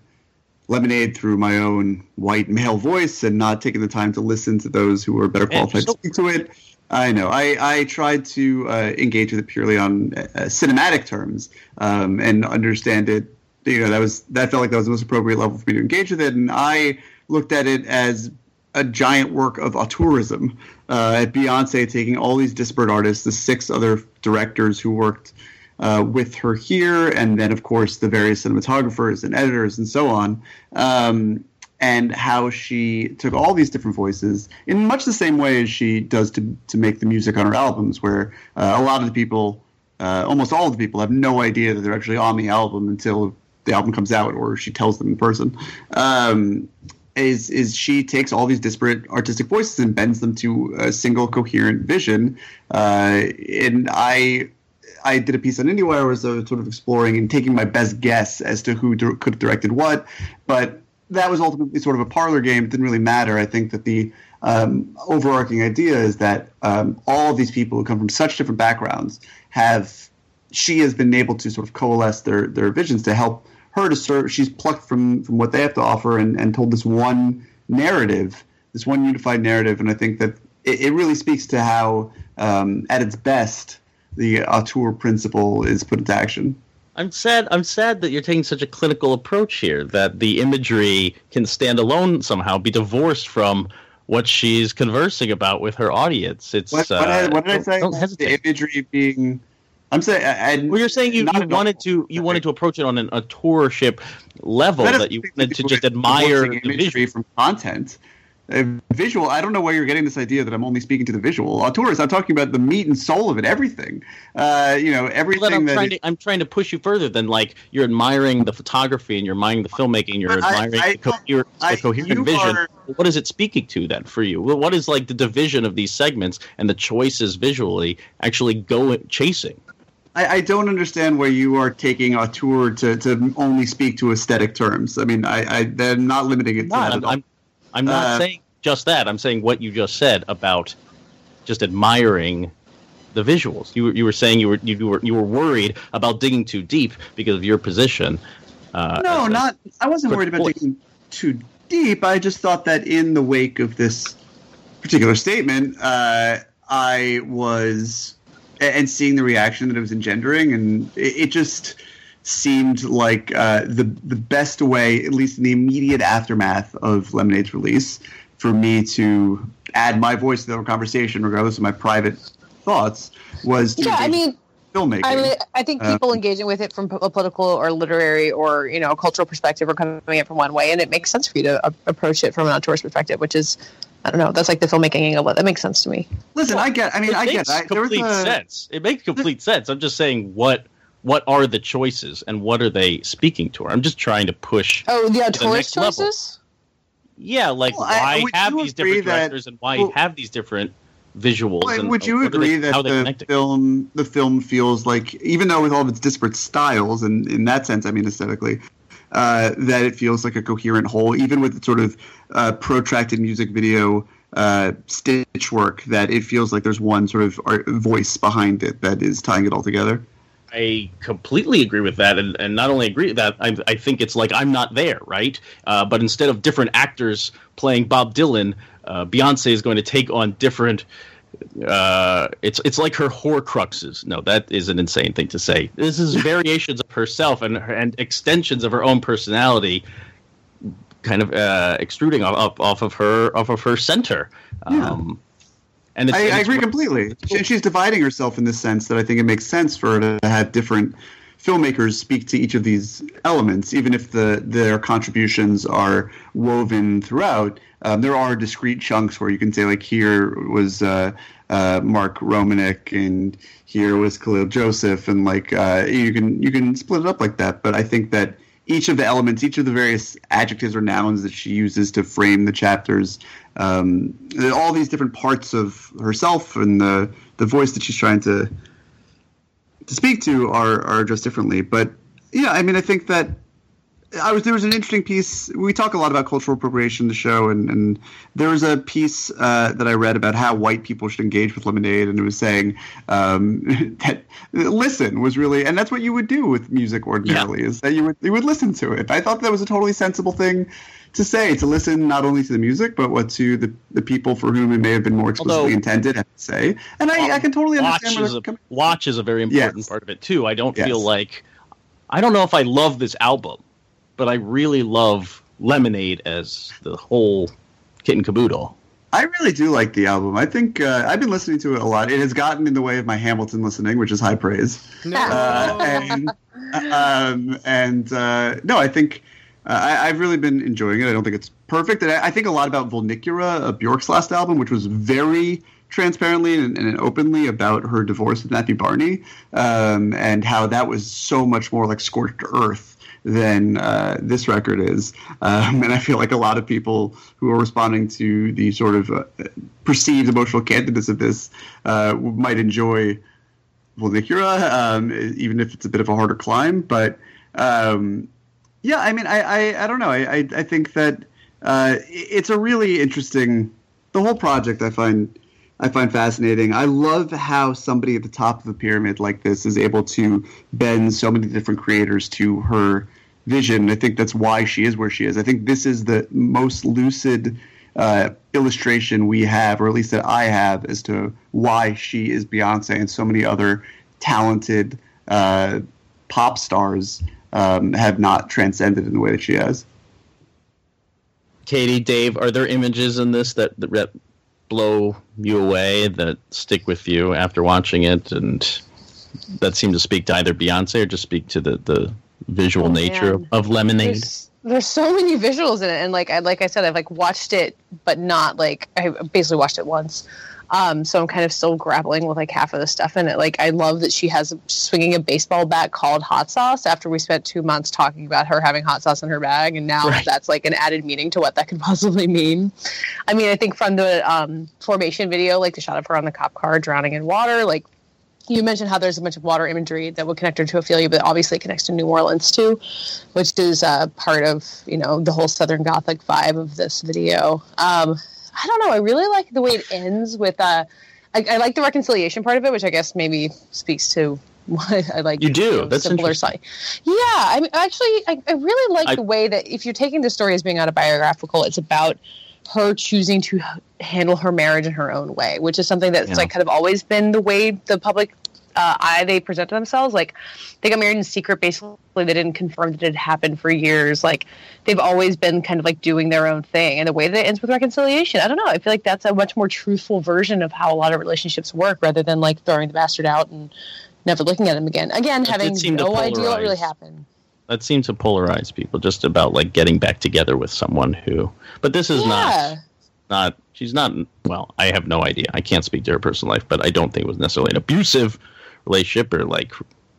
lemonade through my own white male voice and not taking the time to listen to those who are better qualified so- to speak to it. I know. I, I tried to uh, engage with it purely on uh, cinematic terms um, and understand it. You know, that was that felt like that was the most appropriate level for me to engage with it, and I looked at it as a giant work of auteurism. Uh, at Beyonce taking all these disparate artists, the six other directors who worked uh, with her here, and then of course the various cinematographers and editors and so on, um, and how she took all these different voices in much the same way as she does to to make the music on her albums, where uh, a lot of the people, uh, almost all of the people, have no idea that they're actually on the album until the album comes out or she tells them in person. Um, is is she takes all these disparate artistic voices and bends them to a single coherent vision, uh, and I I did a piece on IndieWire where I was sort of exploring and taking my best guess as to who could have directed what, but that was ultimately sort of a parlor game. It didn't really matter. I think that the um, overarching idea is that um, all of these people who come from such different backgrounds have she has been able to sort of coalesce their their visions to help her to serve. She's plucked from from what they have to offer and, and told this one narrative, this one unified narrative. And I think that it, it really speaks to how, um, at its best, the auteur principle is put into action. I'm sad. I'm sad that you're taking such a clinical approach here. That the imagery can stand alone somehow, be divorced from what she's conversing about with her audience. It's What, what, uh, I, what did I don't- say? don't The hesitate. imagery being. I'm saying. I, I, Well, you're saying you, you wanted to you wanted to approach it on an auteurship level That that, you wanted to just admire the imagery visual. from content. Visual. I don't know where you're getting this idea that I'm only speaking to the visual. Auteurs. I'm talking about the meat and soul of it. Everything. Uh, you know, everything I'm that. trying to I'm trying to push you further than like you're admiring the photography and you're admiring the filmmaking, you're But I- admiring I the, coherent, the I- coherent you vision. are- What is it speaking to then for you? Well, what is like the division of these segments and the choices visually actually go chasing? I, I don't understand where you are taking auteur to, to only speak to aesthetic terms. I mean, I, I they're not limiting it to Not, that I'm, at all. I'm, I'm not Uh, saying just that. I'm saying what you just said about just admiring the visuals. You were, you were saying you were you were you were worried about digging too deep because of your position. Uh, no, not. I wasn't worried about voice. digging too deep. I just thought that in the wake of this particular statement, uh, I was and seeing the reaction that it was engendering, and it, it just seemed like uh, the the best way, at least in the immediate aftermath of Lemonade's release, for me to add my voice to the conversation, regardless of my private thoughts, was to Yeah, I mean, filmmaking. I mean, I think Uh, people engaging with it from a political or literary or you know cultural perspective are coming at it from one way, and it makes sense for you to uh, approach it from an auteur's perspective, which is, I don't know, that's like the filmmaking angle. But that makes sense to me. Listen, I get. I mean, it I get. makes I, there was complete a, sense. It makes complete sense. I'm just saying what what are the choices and what are they speaking to? her? I'm just trying to push. Oh, the the auteur's next level. choices. Yeah, like Well, why would have these different that- directors and why well- have these different visuals? Well, and would you agree they, that how the film, the film feels like, even though with all of its disparate styles, and in that sense, I mean aesthetically, uh, that it feels like a coherent whole, even with the sort of uh, protracted music video uh, stitch work, that it feels like there's one sort of art, voice behind it that is tying it all together. I completely agree with that, and, and not only agree with that, I, I think it's like I'm not there, right? Uh, but instead of different actors playing Bob Dylan, uh, Beyonce is going to take on different. Uh, it's it's like her Horcruxes. No, that is an insane thing to say. This is variations of herself and and extensions of her own personality, kind of uh, extruding off, off off of her off of her center. Um, and I, I agree completely. She, she's dividing herself in the sense that I think it makes sense for her to have different filmmakers speak to each of these elements, even if the their contributions are woven throughout. Um, there are discrete chunks where you can say, like, here was uh, uh, Mark Romanek and here was Kahlil Joseph, and like uh, you can you can split it up like that. But I think that each of the elements, each of the various adjectives or nouns that she uses to frame the chapters, um, all these different parts of herself and the the voice that she's trying to to speak to are are just differently. But yeah, I mean, I think that I was there was an interesting piece. We talk a lot about cultural appropriation in the show, and, and there was a piece uh, that I read about how white people should engage with Lemonade, and it was saying um, that listen was really, and that's what you would do with music ordinarily, is that you would you would listen to it. I thought that was a totally sensible thing to say to listen not only to the music but what to the, the people for whom it may have been more explicitly Although- intended to say. And I, I can totally watch understand where is a, watch is a very important Yes. part of it too. I don't Yes. feel like I don't know if I love this album, but I really love Lemonade as the whole kit and caboodle. I really do like the album. I think uh, I've been listening to it a lot. It has gotten in the way of my Hamilton listening, which is high praise. Uh, and um, and uh, no, I think uh, I, I've really been enjoying it. I don't think it's perfect. And I, I think a lot about Vulnicura, uh, Bjork's last album, which was very transparently and, and openly about her divorce with Matthew Barney, um, and how that was so much more like scorched earth than uh, this record is. Um, and I feel like a lot of people who are responding to the sort of uh, perceived emotional candidness of this uh, might enjoy Vulnicura, um, even if it's a bit of a harder climb. But um, yeah, I mean, I, I, I don't know. I, I, I think that uh, it's a really interesting. The whole project I find I find fascinating. I love how somebody at the top of the pyramid like this is able to bend so many different creators to her vision. I think that's why she is where she is. I think this is the most lucid uh, illustration we have, or at least that I have, as to why she is Beyonce and so many other talented uh, pop stars um, have not transcended in the way that she has. Katie, Dave, are there images in this that, that blow you away, that stick with you after watching it, and that seem to speak to either Beyonce or just speak to the, the visual Oh, nature of, man. of Lemonade? There's, there's so many visuals in it, and like I like I said, I've like watched it, but not like I basically watched it once. Um, so I'm kind of still grappling with like half of the stuff in it. Like I love that she has swinging a baseball bat called hot sauce. After we spent two months talking about her having hot sauce in her bag, and now Right. that's like an added meaning to what that could possibly mean. I mean, I think from the um, formation video, like the shot of her on the cop car drowning in water, like you mentioned how there's a bunch of water imagery that would connect her to Ophelia, but obviously it connects to New Orleans too, which is uh, part of you know the whole Southern Gothic vibe of this video. Um, I don't know. I really like the way it ends with. Uh, I, I like the reconciliation part of it, which I guess maybe speaks to what I like. You do. know, That's simpler side. Yeah, I mean, actually, I, I really like I- the way that if you're taking the story as being autobiographical, it's about her choosing to handle her marriage in her own way, which is something that's Yeah. like kind of always been the way the public uh, eye they present to themselves. Like they got married in secret. Basically, they didn't confirm that it had happened for years. Like they've always been kind of like doing their own thing. And the way that it ends with reconciliation, I don't know. I feel like that's a much more truthful version of how a lot of relationships work, rather than like throwing the bastard out and never looking at him again. Again, That having no idea what really happened. that seems to polarize people just about like getting back together with someone who but this is Yeah. not not she's not well i have no idea i can't speak to her personal life but i don't think it was necessarily an abusive relationship or like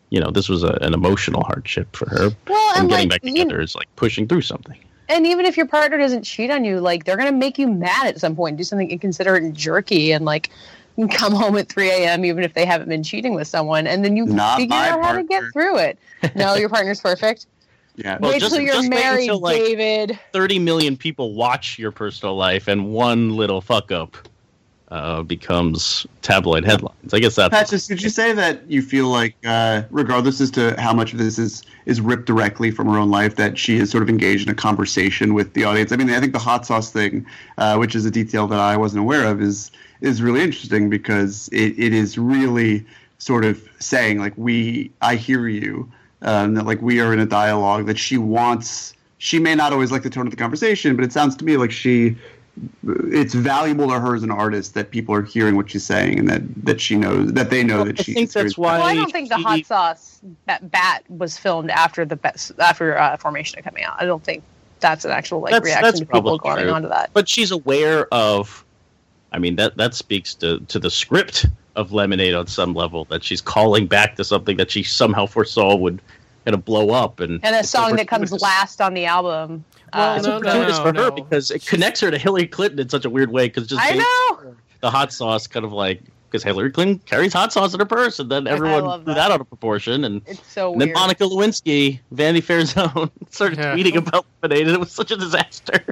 you know this was a, an emotional hardship for her Well, and and getting like back you- together is like pushing through something and even if your partner doesn't cheat on you, like they're gonna make you mad at some point, do something inconsiderate and jerky, and like come home at 3 a.m. even if they haven't been cheating with someone, and then you Not figure my out how to get through it. No, your partner's perfect. Yeah. Well, wait just- till you're just wait married, until, like, David. 30 million people watch your personal life and one little fuck up uh, becomes tabloid headlines i guess that's Patches, did you say that you feel like, uh, regardless as to how much of this is is ripped directly from her own life, that she is sort of engaged in a conversation with the audience? I mean, I think the hot sauce thing, uh, which is a detail that I wasn't aware of, is is really interesting because it, it is really sort of saying like we, I hear you, um, that like we are in a dialogue that she wants. She may not always like the tone of the conversation, but it sounds to me like she it's valuable to her as an artist that people are hearing what she's saying and that that she knows that they know that I she. think that's why Well, I don't think the she- hot sauce that bat was filmed after the best after uh, formation of coming out. I don't think that's an actual like That's- reaction that's to people going true. onto that. but she's aware of i mean that that speaks to to the script of lemonade on some level that she's calling back to something that she somehow foresaw would kind of blow up and And a song that comes fortuitous. last on the album. Well, uh, it's no, no, fortuitous no, for her no. because it connects her to Hillary Clinton in such a weird way because just I know. the hot sauce kind of like because Hillary Clinton carries hot sauce in her purse and then everyone threw that. that out of proportion and It's so and then. Monica Lewinsky, Vanity Fair Zone, started Yeah. tweeting about lemonade, and it was such a disaster.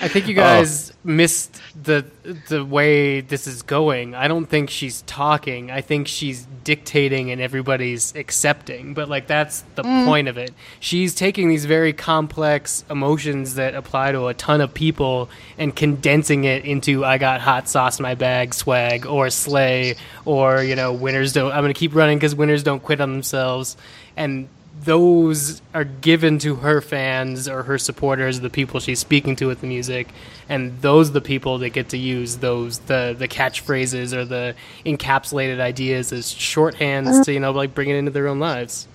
I think you Oh. guys missed the the way this is going. I don't think she's talking. I think she's dictating and everybody's accepting. But like that's the mm. point of it. She's taking these very complex emotions that apply to a ton of people and condensing it into I got hot sauce in my bag swag or slay or you know winners don't I'm going to keep running cuz winners don't quit on themselves and those are given to her fans or her supporters, the people she's speaking to with the music, and those the people that get to use those the the catchphrases or the encapsulated ideas as shorthands to you know like bring it into their own lives.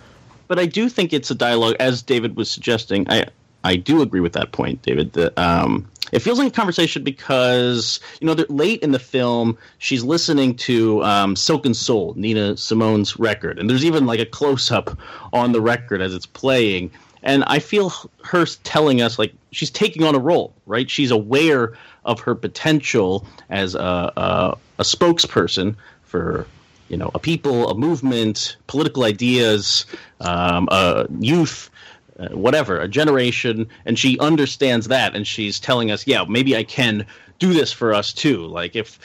but I do think it's a dialogue, as David was suggesting. I I do agree with that point, David. That um, it feels like a conversation because you know, late in the film, she's listening to um, "Silk and Soul," Nina Simone's record, and there's even like a close up on the record as it's playing. And I feel her telling us like she's taking on a role, right? She's aware of her potential as a, a, a spokesperson for you know, a people, a movement, political ideas, um, uh, youth, uh, whatever, a generation, and she understands that, and she's telling us, yeah, maybe I can do this for us too. Like if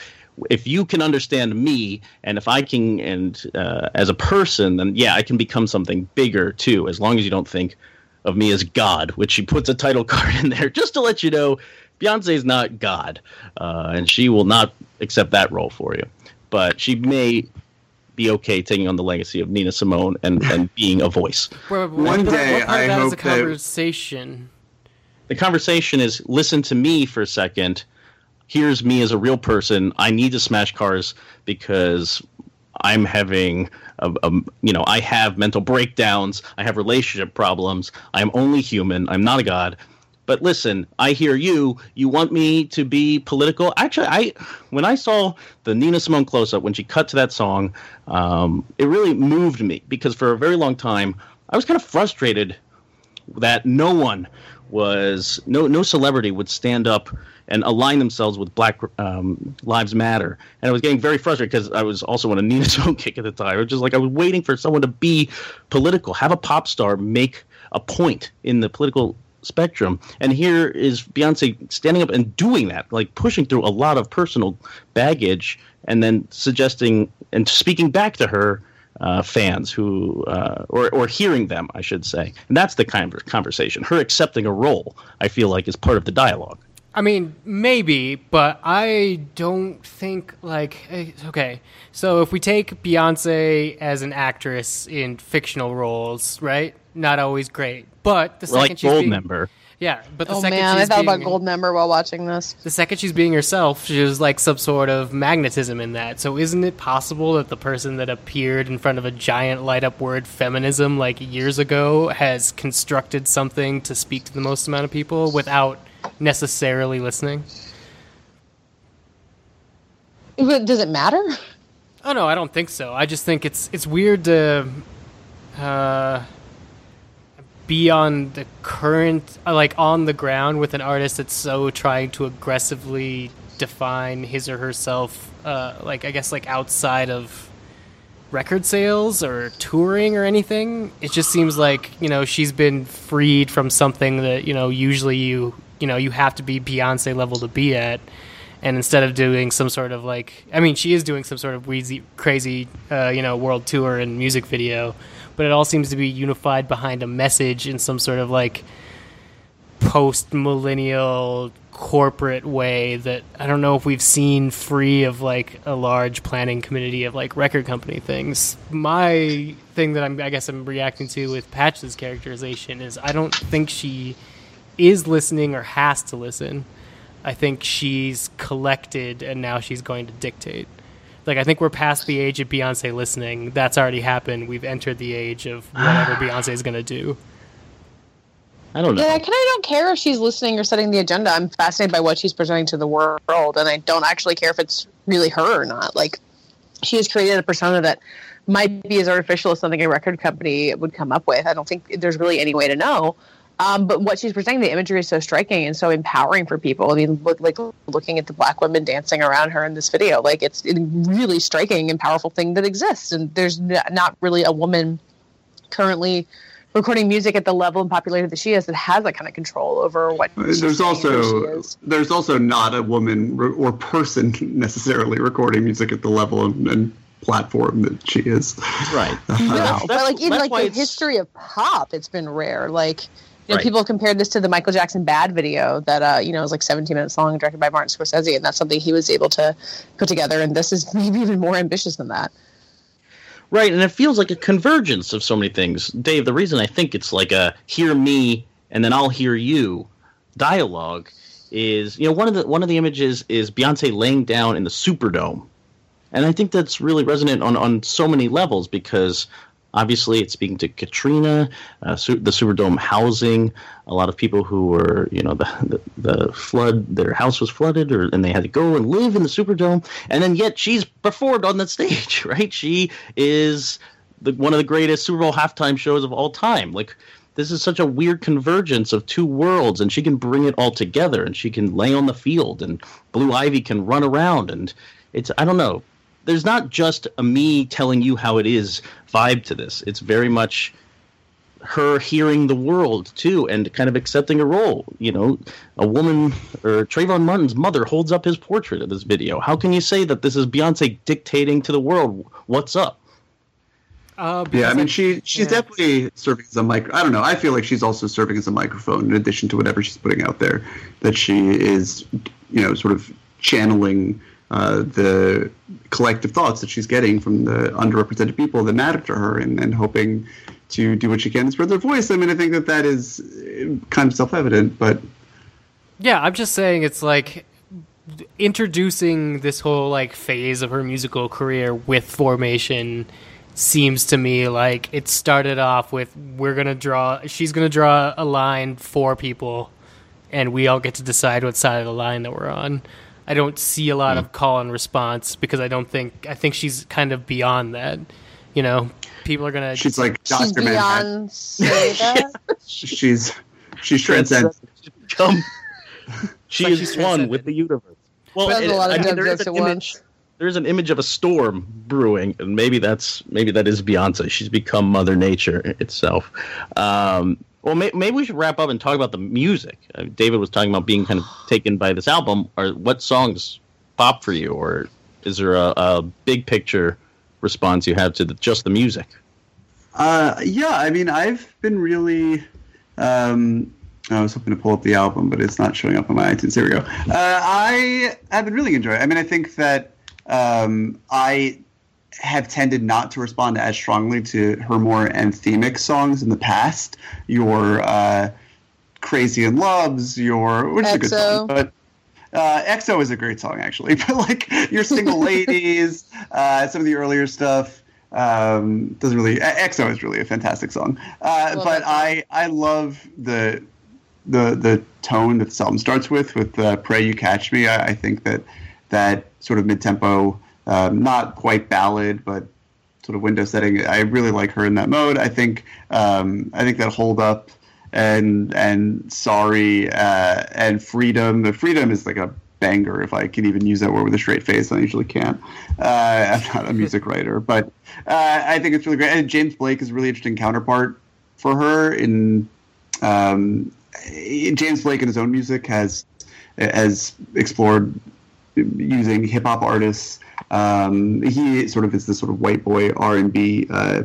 if you can understand me, and if I can, and uh, as a person, then yeah, I can become something bigger too. As long as you don't think of me as God, which she puts a title card in there just to let you know Beyonce is not God, uh, and she will not accept that role for you. But she may be okay taking on the legacy of Nina Simone and, and being a voice. Where- One what- day, what part of I that is hope a that- conversation. The conversation is listen to me for a second. Here's me as a real person. I need to smash cars because I'm having, a, a, you know, I have mental breakdowns. I have relationship problems. I'm only human. I'm not a god. But listen, I hear you. You want me to be political? Actually, I when I saw the Nina Simone close up when she cut to that song, um, it really moved me because for a very long time I was kind of frustrated that no one was no no celebrity would stand up and align themselves with Black um, Lives Matter, and I was getting very frustrated because I was also on a Nina Simone kick at the time. It was just like I was waiting for someone to be political, have a pop star make a point in the political spectrum, and here is Beyonce standing up and doing that, like pushing through a lot of personal baggage, and then suggesting and speaking back to her uh, fans who, uh, or or hearing them, I should say, and that's the kind of conversation. Her accepting a role, I feel like, is part of the dialogue. I mean, maybe, but I don't think like eh, okay. So if we take Beyonce as an actress in fictional roles, right? Not always great, but the second like she's being, Goldmember. yeah, but the Oh second man, I she's thought about being- Goldmember while watching this. The second she's being herself, she was like some sort of magnetism in that. So isn't it possible that the person that appeared in front of a giant light up word feminism like years ago has constructed something to speak to the most amount of people without necessarily listening? But Does it matter? Oh no, I don't think so. I just think it's it's weird to uh, be on the current, uh, like on the ground with an artist that's so trying to aggressively define his or herself, uh, like I guess like outside of record sales or touring or anything. It just seems like you know she's been freed from something that you know usually you you know you have to be Beyonce level to be at and instead of doing some sort of like i mean she is doing some sort of wheezy crazy uh, you know world tour and music video but it all seems to be unified behind a message in some sort of like post millennial corporate way that i don't know if we've seen free of like a large planning community of like record company things my thing that i'm i guess i'm reacting to with patch's characterization is i don't think she is listening or has to listen I think she's collected and now she's going to dictate. Like I think we're past the age of Beyonce listening. That's already happened. We've entered the age of whatever Beyonce is going to do. I don't know. Yeah, I kind of don't care if she's listening or setting the agenda. I'm fascinated by what she's presenting to the world, and I don't actually care if it's really her or not. Like, she has created a persona that might be as artificial as something a record company would come up with. I don't think there's really any way to know. Um, but what she's presenting, the imagery is so striking and so empowering for people. I mean, look, like looking at the black women dancing around her in this video, like it's a really striking and powerful thing that exists. And there's not really a woman currently recording music at the level and popularity that she is that has that kind of control over what she's There's saying and she also is. there's also not a woman re- or person necessarily recording music at the level and, and platform that she is. Right. No, but like in that's like the history of pop, it's been rare. Like you know, Right. people compared this to the Michael Jackson Bad video that uh, you know was like 17 minutes long, directed by Martin Scorsese, and that's something he was able to put together. And this is maybe even more ambitious than that. Right, and it feels like a convergence of so many things. Dave, the reason I think it's like a hear me and then I'll hear you dialogue is, you know, one of the one of the images is Beyonce laying down in the Superdome. And I think that's really resonant on on so many levels because obviously it's speaking to Katrina, uh, su- the Superdome housing a lot of people who were, you know, the, the the flood, their house was flooded, or and they had to go and live in the Superdome, and then yet she's performed on that stage, right? She is the, one of the greatest Super Bowl halftime shows of all time. Like this is such a weird convergence of two worlds, and she can bring it all together, and she can lay on the field, and Blue Ivy can run around, and it's I don't know. There's not just a me telling you how it is vibe to this. It's very much her hearing the world too and kind of accepting a role. You know, a woman or Trayvon Martin's mother holds up his portrait in this video. How can you say that this is Beyonce dictating to the world what's up? Uh, Yeah, I mean, she she's yeah. definitely serving as a mic. I don't know. I feel like she's also serving as a microphone in addition to whatever she's putting out there. That she is, you know, sort of channeling uh, the collective thoughts that she's getting from the underrepresented people that matter to her, and, and hoping to do what she can to spread their voice. I mean, I think that that is uh, kind of self-evident, but Yeah, I'm just saying it's like introducing this whole like phase of her musical career with formation seems to me like it started off with we're gonna draw she's gonna draw a line for people and we all get to decide what side of the line that we're on i don't see a lot of call and response because i don't think i think she's kind of beyond that you know people are gonna she's like She's Dr. Manhattan. beyond Seda. She's she's transcendent. Come. She like is she's one with the universe. Well, Does a lot of I mean, there is an image. There's an image of a storm brewing, and maybe that's maybe that is Beyonce. She's become Mother Nature itself. Um, well, may, maybe we should wrap up and talk about the music. Uh, David was talking about being kind of taken by this album. Or what songs pop for you, or is there a, a big picture response you have to the, just the music? Uh, yeah, I mean, I've been really. Um, I was hoping to pull up the album, but it's not showing up on my iTunes. Here we go. Uh, I have been really enjoying. it. I mean, I think that um, I have tended not to respond as strongly to her more anthemic songs in the past. Your uh, "Crazy in Loves," your which is a good song, but uh, XO is a great song actually, but like your single ladies, uh, some of the earlier stuff um, doesn't really. XO is really a fantastic song, uh, but. I I love the the the tone that the album starts with with uh, "Pray You Catch Me." I, I think that that sort of mid tempo, um, not quite ballad, but sort of window setting. I really like her in that mode. I think um, I think that hold up and and sorry uh, and freedom. The freedom is like a banger if I can even use that word with a straight face. I usually can't. Uh, I'm not a music writer, but uh, I think it's really great. And James Blake is a really interesting counterpart for her. In um, James Blake in his own music has has explored using hip hop artists. Um, he sort of is this sort of white boy R and B uh,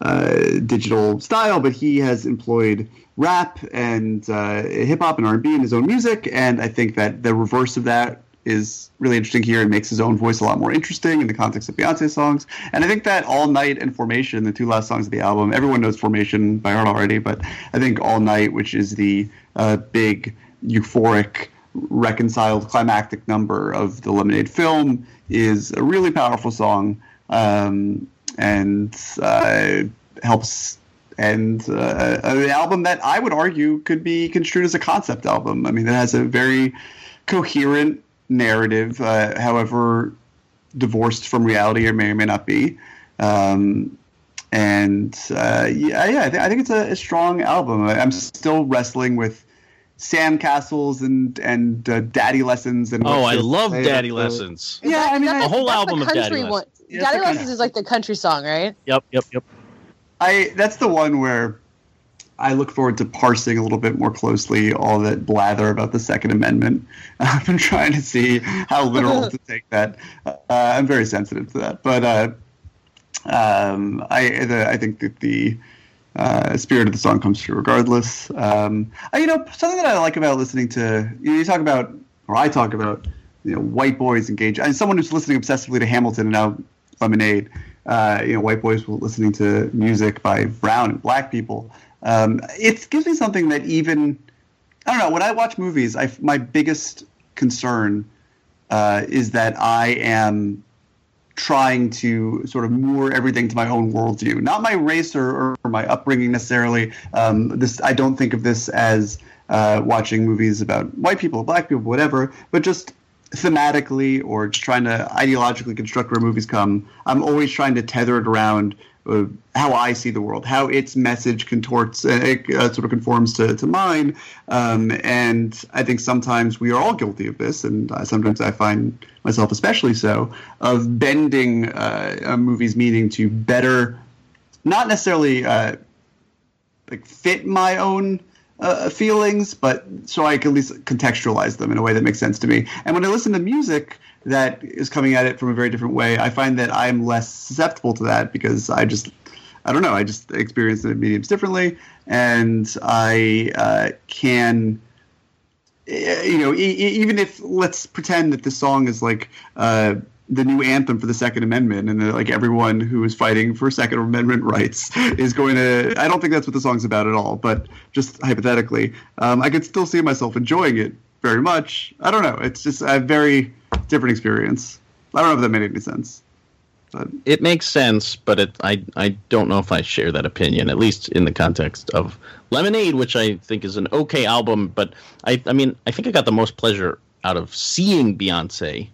uh, digital style, but he has employed rap and uh, hip hop and R and B in his own music, and I think that the reverse of that is really interesting here and makes his own voice a lot more interesting in the context of Beyonce songs. And I think that All Night and Formation, the two last songs of the album, everyone knows Formation by heart already, but I think All Night, which is the uh, big euphoric reconciled climactic number of the Lemonade film is a really powerful song um, and uh, helps and uh, an album that I would argue could be construed as a concept album. I mean, it has a very coherent narrative, uh, however divorced from reality it may or may not be. Um, and uh, yeah, yeah, I, th- I think it's a, a strong album. I'm still wrestling with sandcastles and and uh, daddy lessons and Oh, I love say Daddy about Lessons. Yeah, I mean, That's- A whole album the of Daddy country one. Lessons. Yeah, Daddy it's the Lessons is like the country song, right? Yep, yep, yep. I that's the one where I look forward to parsing a little bit more closely all that blather about the Second Amendment. I've been trying to see how literal to take that. Uh, I'm very sensitive to that, but uh, um, I the, I think that the uh, spirit of the song comes through regardless. Um, you know, something that I like about listening to you, know, you talk about, or I talk about, you know, white boys engaged. And someone who's listening obsessively to Hamilton and now Lemonade, uh, you know, white boys listening to music by brown and black people. Um, it gives me something that even I don't know. When I watch movies, I my biggest concern uh, is that I am trying to sort of moor everything to my own worldview, not my race or, or my upbringing necessarily. Um, this I don't think of this as uh, watching movies about white people, black people, whatever, but just thematically or just trying to ideologically construct where movies come, I'm always trying to tether it around uh, how I see the world, how its message contorts, uh, it, uh, sort of conforms to, to mine. Um, and I think sometimes we are all guilty of this, and sometimes I find myself especially so, of bending uh, a movie's meaning to better, not necessarily uh, like fit my own uh, feelings, but so I can at least contextualize them in a way that makes sense to me. And when I listen to music that is coming at it from a very different way, I find that I'm less susceptible to that because I just, I don't know, I just experience the mediums differently, and I uh, can. eh, You know, e- even if let's pretend that the song is like uh, the new anthem for the Second Amendment, and like everyone who is fighting for Second Amendment rights is going to. I don't think that's what the song's about at all, but just hypothetically, um, I could still see myself enjoying it very much. I don't know. It's just a very different experience. I don't know if that made any sense. But It makes sense, but it, I I don't know if I share that opinion. At least in the context of Lemonade, which I think is an okay album. But I I mean I think I got the most pleasure out of seeing Beyonce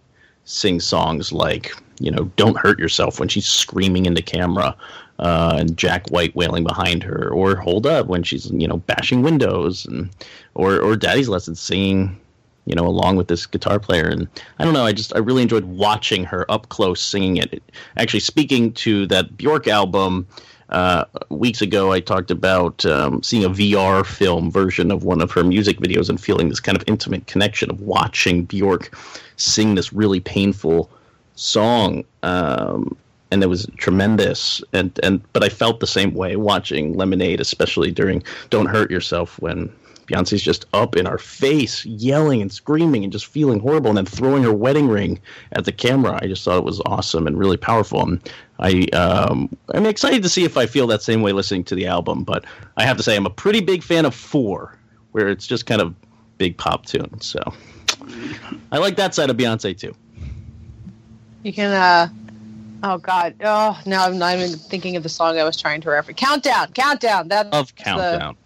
sing songs like you know "Don't Hurt Yourself" when she's screaming into the camera. Uh, and Jack White wailing behind her, or "Hold Up" when she's you know bashing windows, and or or Daddy's Lesson singing you know, along with this guitar player. And I don't know, I just I really enjoyed watching her up close singing it. Actually, speaking to that Bjork album. Uh, weeks ago, I talked about um, seeing a VR film version of one of her music videos and feeling this kind of intimate connection of watching Bjork sing this really painful song. Um, and it was tremendous. And, and but I felt the same way watching Lemonade, especially during "Don't Hurt Yourself" when Beyonce's just up in our face, yelling and screaming and just feeling horrible, and then throwing her wedding ring at the camera. I just thought it was awesome and really powerful. And I um, I'm excited to see if I feel that same way listening to the album. But I have to say I'm a pretty big fan of Four, where it's just kind of big pop tune. So I like that side of Beyonce too. You can, uh, oh God, oh, now I'm not even thinking of the song I was trying to reference. Countdown, Countdown. That's Of the Countdown,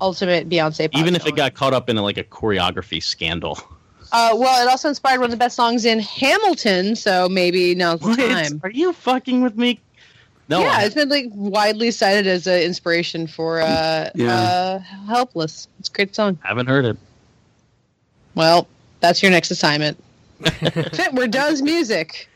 ultimate Beyonce. pop even if it got caught up in like a choreography scandal. Uh, well, it also inspired one of the best songs in Hamilton, so maybe now's the time. Are you fucking with me? No, yeah, I- it's been like widely cited as an inspiration for uh, Yeah. uh, "Helpless." It's a great song. haven't heard it. Well, that's your next assignment. Where does music?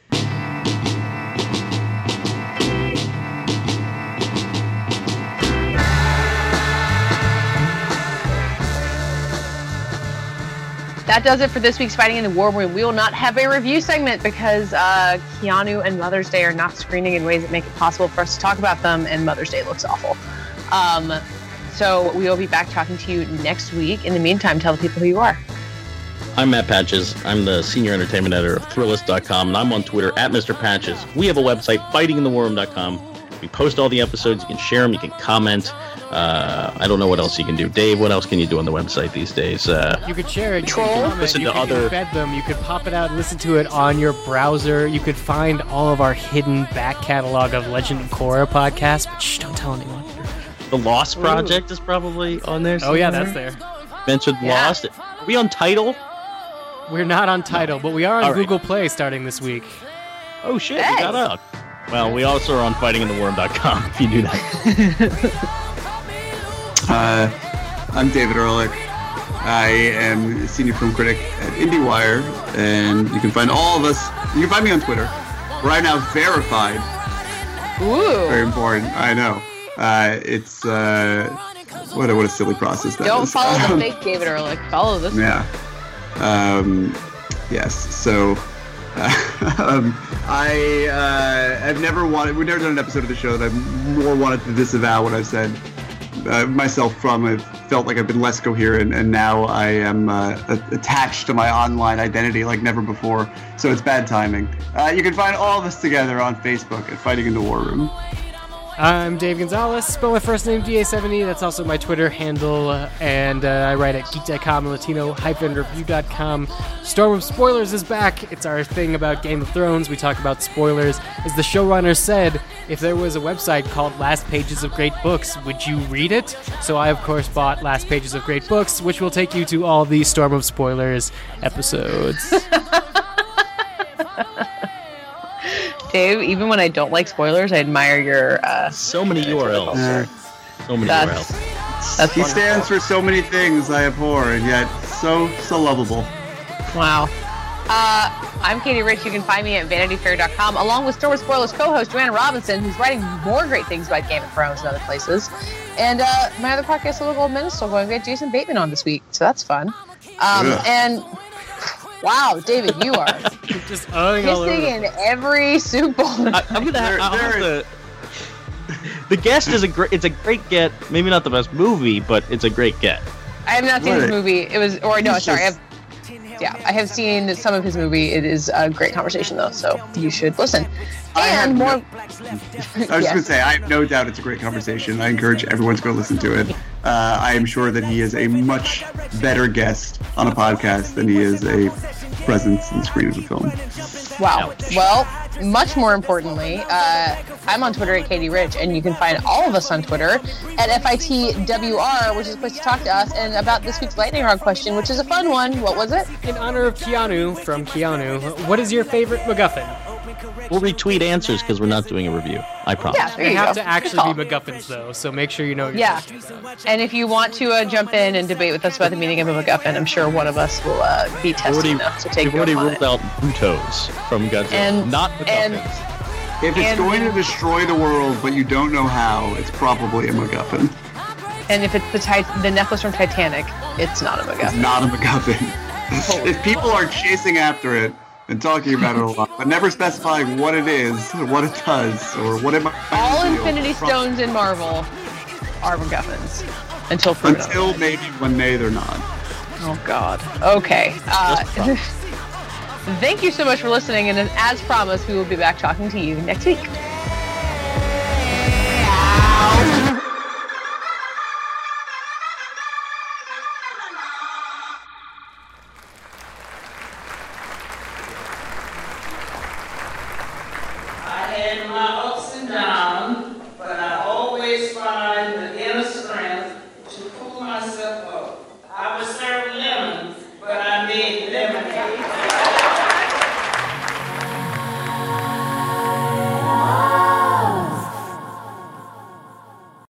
That does it for this week's Fighting in the War Room. We will not have a review segment because uh, Keanu and Mother's Day are not screening in ways that make it possible for us to talk about them, and Mother's Day looks awful. Um, so we will be back talking to you next week. In the meantime, tell the people who you are. I'm Matt Patches. I'm the senior entertainment editor of Thrillist.com, and I'm on Twitter at Mr. Patches. We have a website, fightinginthewarroom.com. We post all the episodes. You can share them. You can comment. Uh, I don't know what else you can do. Dave, what else can you do on the website these days? Uh, You could share it. You Troll? could comment, Listen you to could other- embed them. You could pop it out and listen to it on your browser. You could find all of our hidden back catalog of Legend of Korra podcasts. But shh, don't tell anyone. the Lost Project is probably on there. Oh yeah, that's there. Mentioned Yeah. Lost. Are we on Tidal? We're not on Tidal, but we are on All right. Google Play starting this week. Oh shit, Hey. we got out. Well, we also are on fightinginthewarroom.com if you do that. Uh, I'm David Ehrlich. I am a senior film critic at IndieWire, and you can find all of us. You can find me on Twitter, Right now verified. Ooh. Very important. I know. Uh, it's uh, what a what a silly process that Don't is. follow the Um, fake David Ehrlich. Follow this. Yeah. Um, yes. So, um, I uh, have never wanted. We've never done an episode of the show that I've more wanted to disavow what I've said uh, myself from. I've felt like I've been less coherent, and now I am uh, attached to my online identity like never before. So it's bad timing. Uh, you can find all of us together on Facebook at Fighting in the War Room. I'm Dave Gonzalez. Spell my first name DA7E. That's also my Twitter handle. uh, And uh, I write at geek.com and latino-review.com. Storm of Spoilers is back. It's our thing about Game of Thrones. We talk about spoilers. As the showrunner said, if there was a website called Last Pages of Great Books, would you read it? So I, of course, bought Last Pages of Great Books, which will take you to all the Storm of Spoilers episodes. Dave, even when I don't like spoilers, I admire your. Uh, So many URLs. Uh, So many That's- URLs. that's he wonderful. stands for so many things I abhor, and yet so so lovable. Wow. Uh, I'm Katey Rich. You can find me at vanityfair.com along with Storm of Spoilers co-host Joanna Robinson, who's writing more great things about Game of Thrones and other places. And uh, my other podcast, Little Gold Men, is still going. We had Jason Bateman on this week, so that's fun. Um, Ugh. and wow, David, you are Just uhing all over. missing the in every Super Bowl. I, I'm gonna have, There- I'll have there to. The guest is a great. It's a great get. Maybe not the best movie, but it's a great get. I have not seen What? his movie. It was, or no, He's sorry, I just- have. Yeah, I have seen some of his movie. It is a great conversation, though, so you should listen. I have And no- more. I was Yes. going to say, I have no doubt it's a great conversation. I encourage everyone to go listen to it. Uh, I am sure that he is a much better guest on a podcast than he is a presence and screen of the film. Wow. Well, much more importantly, uh, I'm on Twitter at Katey Rich, and you can find all of us on Twitter at FITWR, which is a place to talk to us and about this week's lightning round question, which is a fun one. What was it? In honor of Keanu from Keanu, what is your favorite MacGuffin? We'll retweet answers because we're not doing a review. I promise. Yeah, They you have go. to actually be MacGuffins though, so make sure you know. Your Yeah. And if you want to uh, jump in and debate with us about the meaning of a MacGuffin, I'm sure one of us will uh, be We've tested already, enough to take we've already ruled it. out Brutos from Godzilla. And- not and- If it's And- going to destroy the world, but you don't know how, it's probably a MacGuffin. And if it's the tit- the necklace from Titanic, it's not a MacGuffin. It's MacGuffin. not a MacGuffin. if people are chasing after it and talking about it a lot, but never specifying what it is, or what it does, or what it might All do, Infinity Stones in Marvel are MacGuffins until Until maybe one day they're not. Oh God. Okay. Uh, thank you so much for listening, and as promised, we will be back talking to you next week.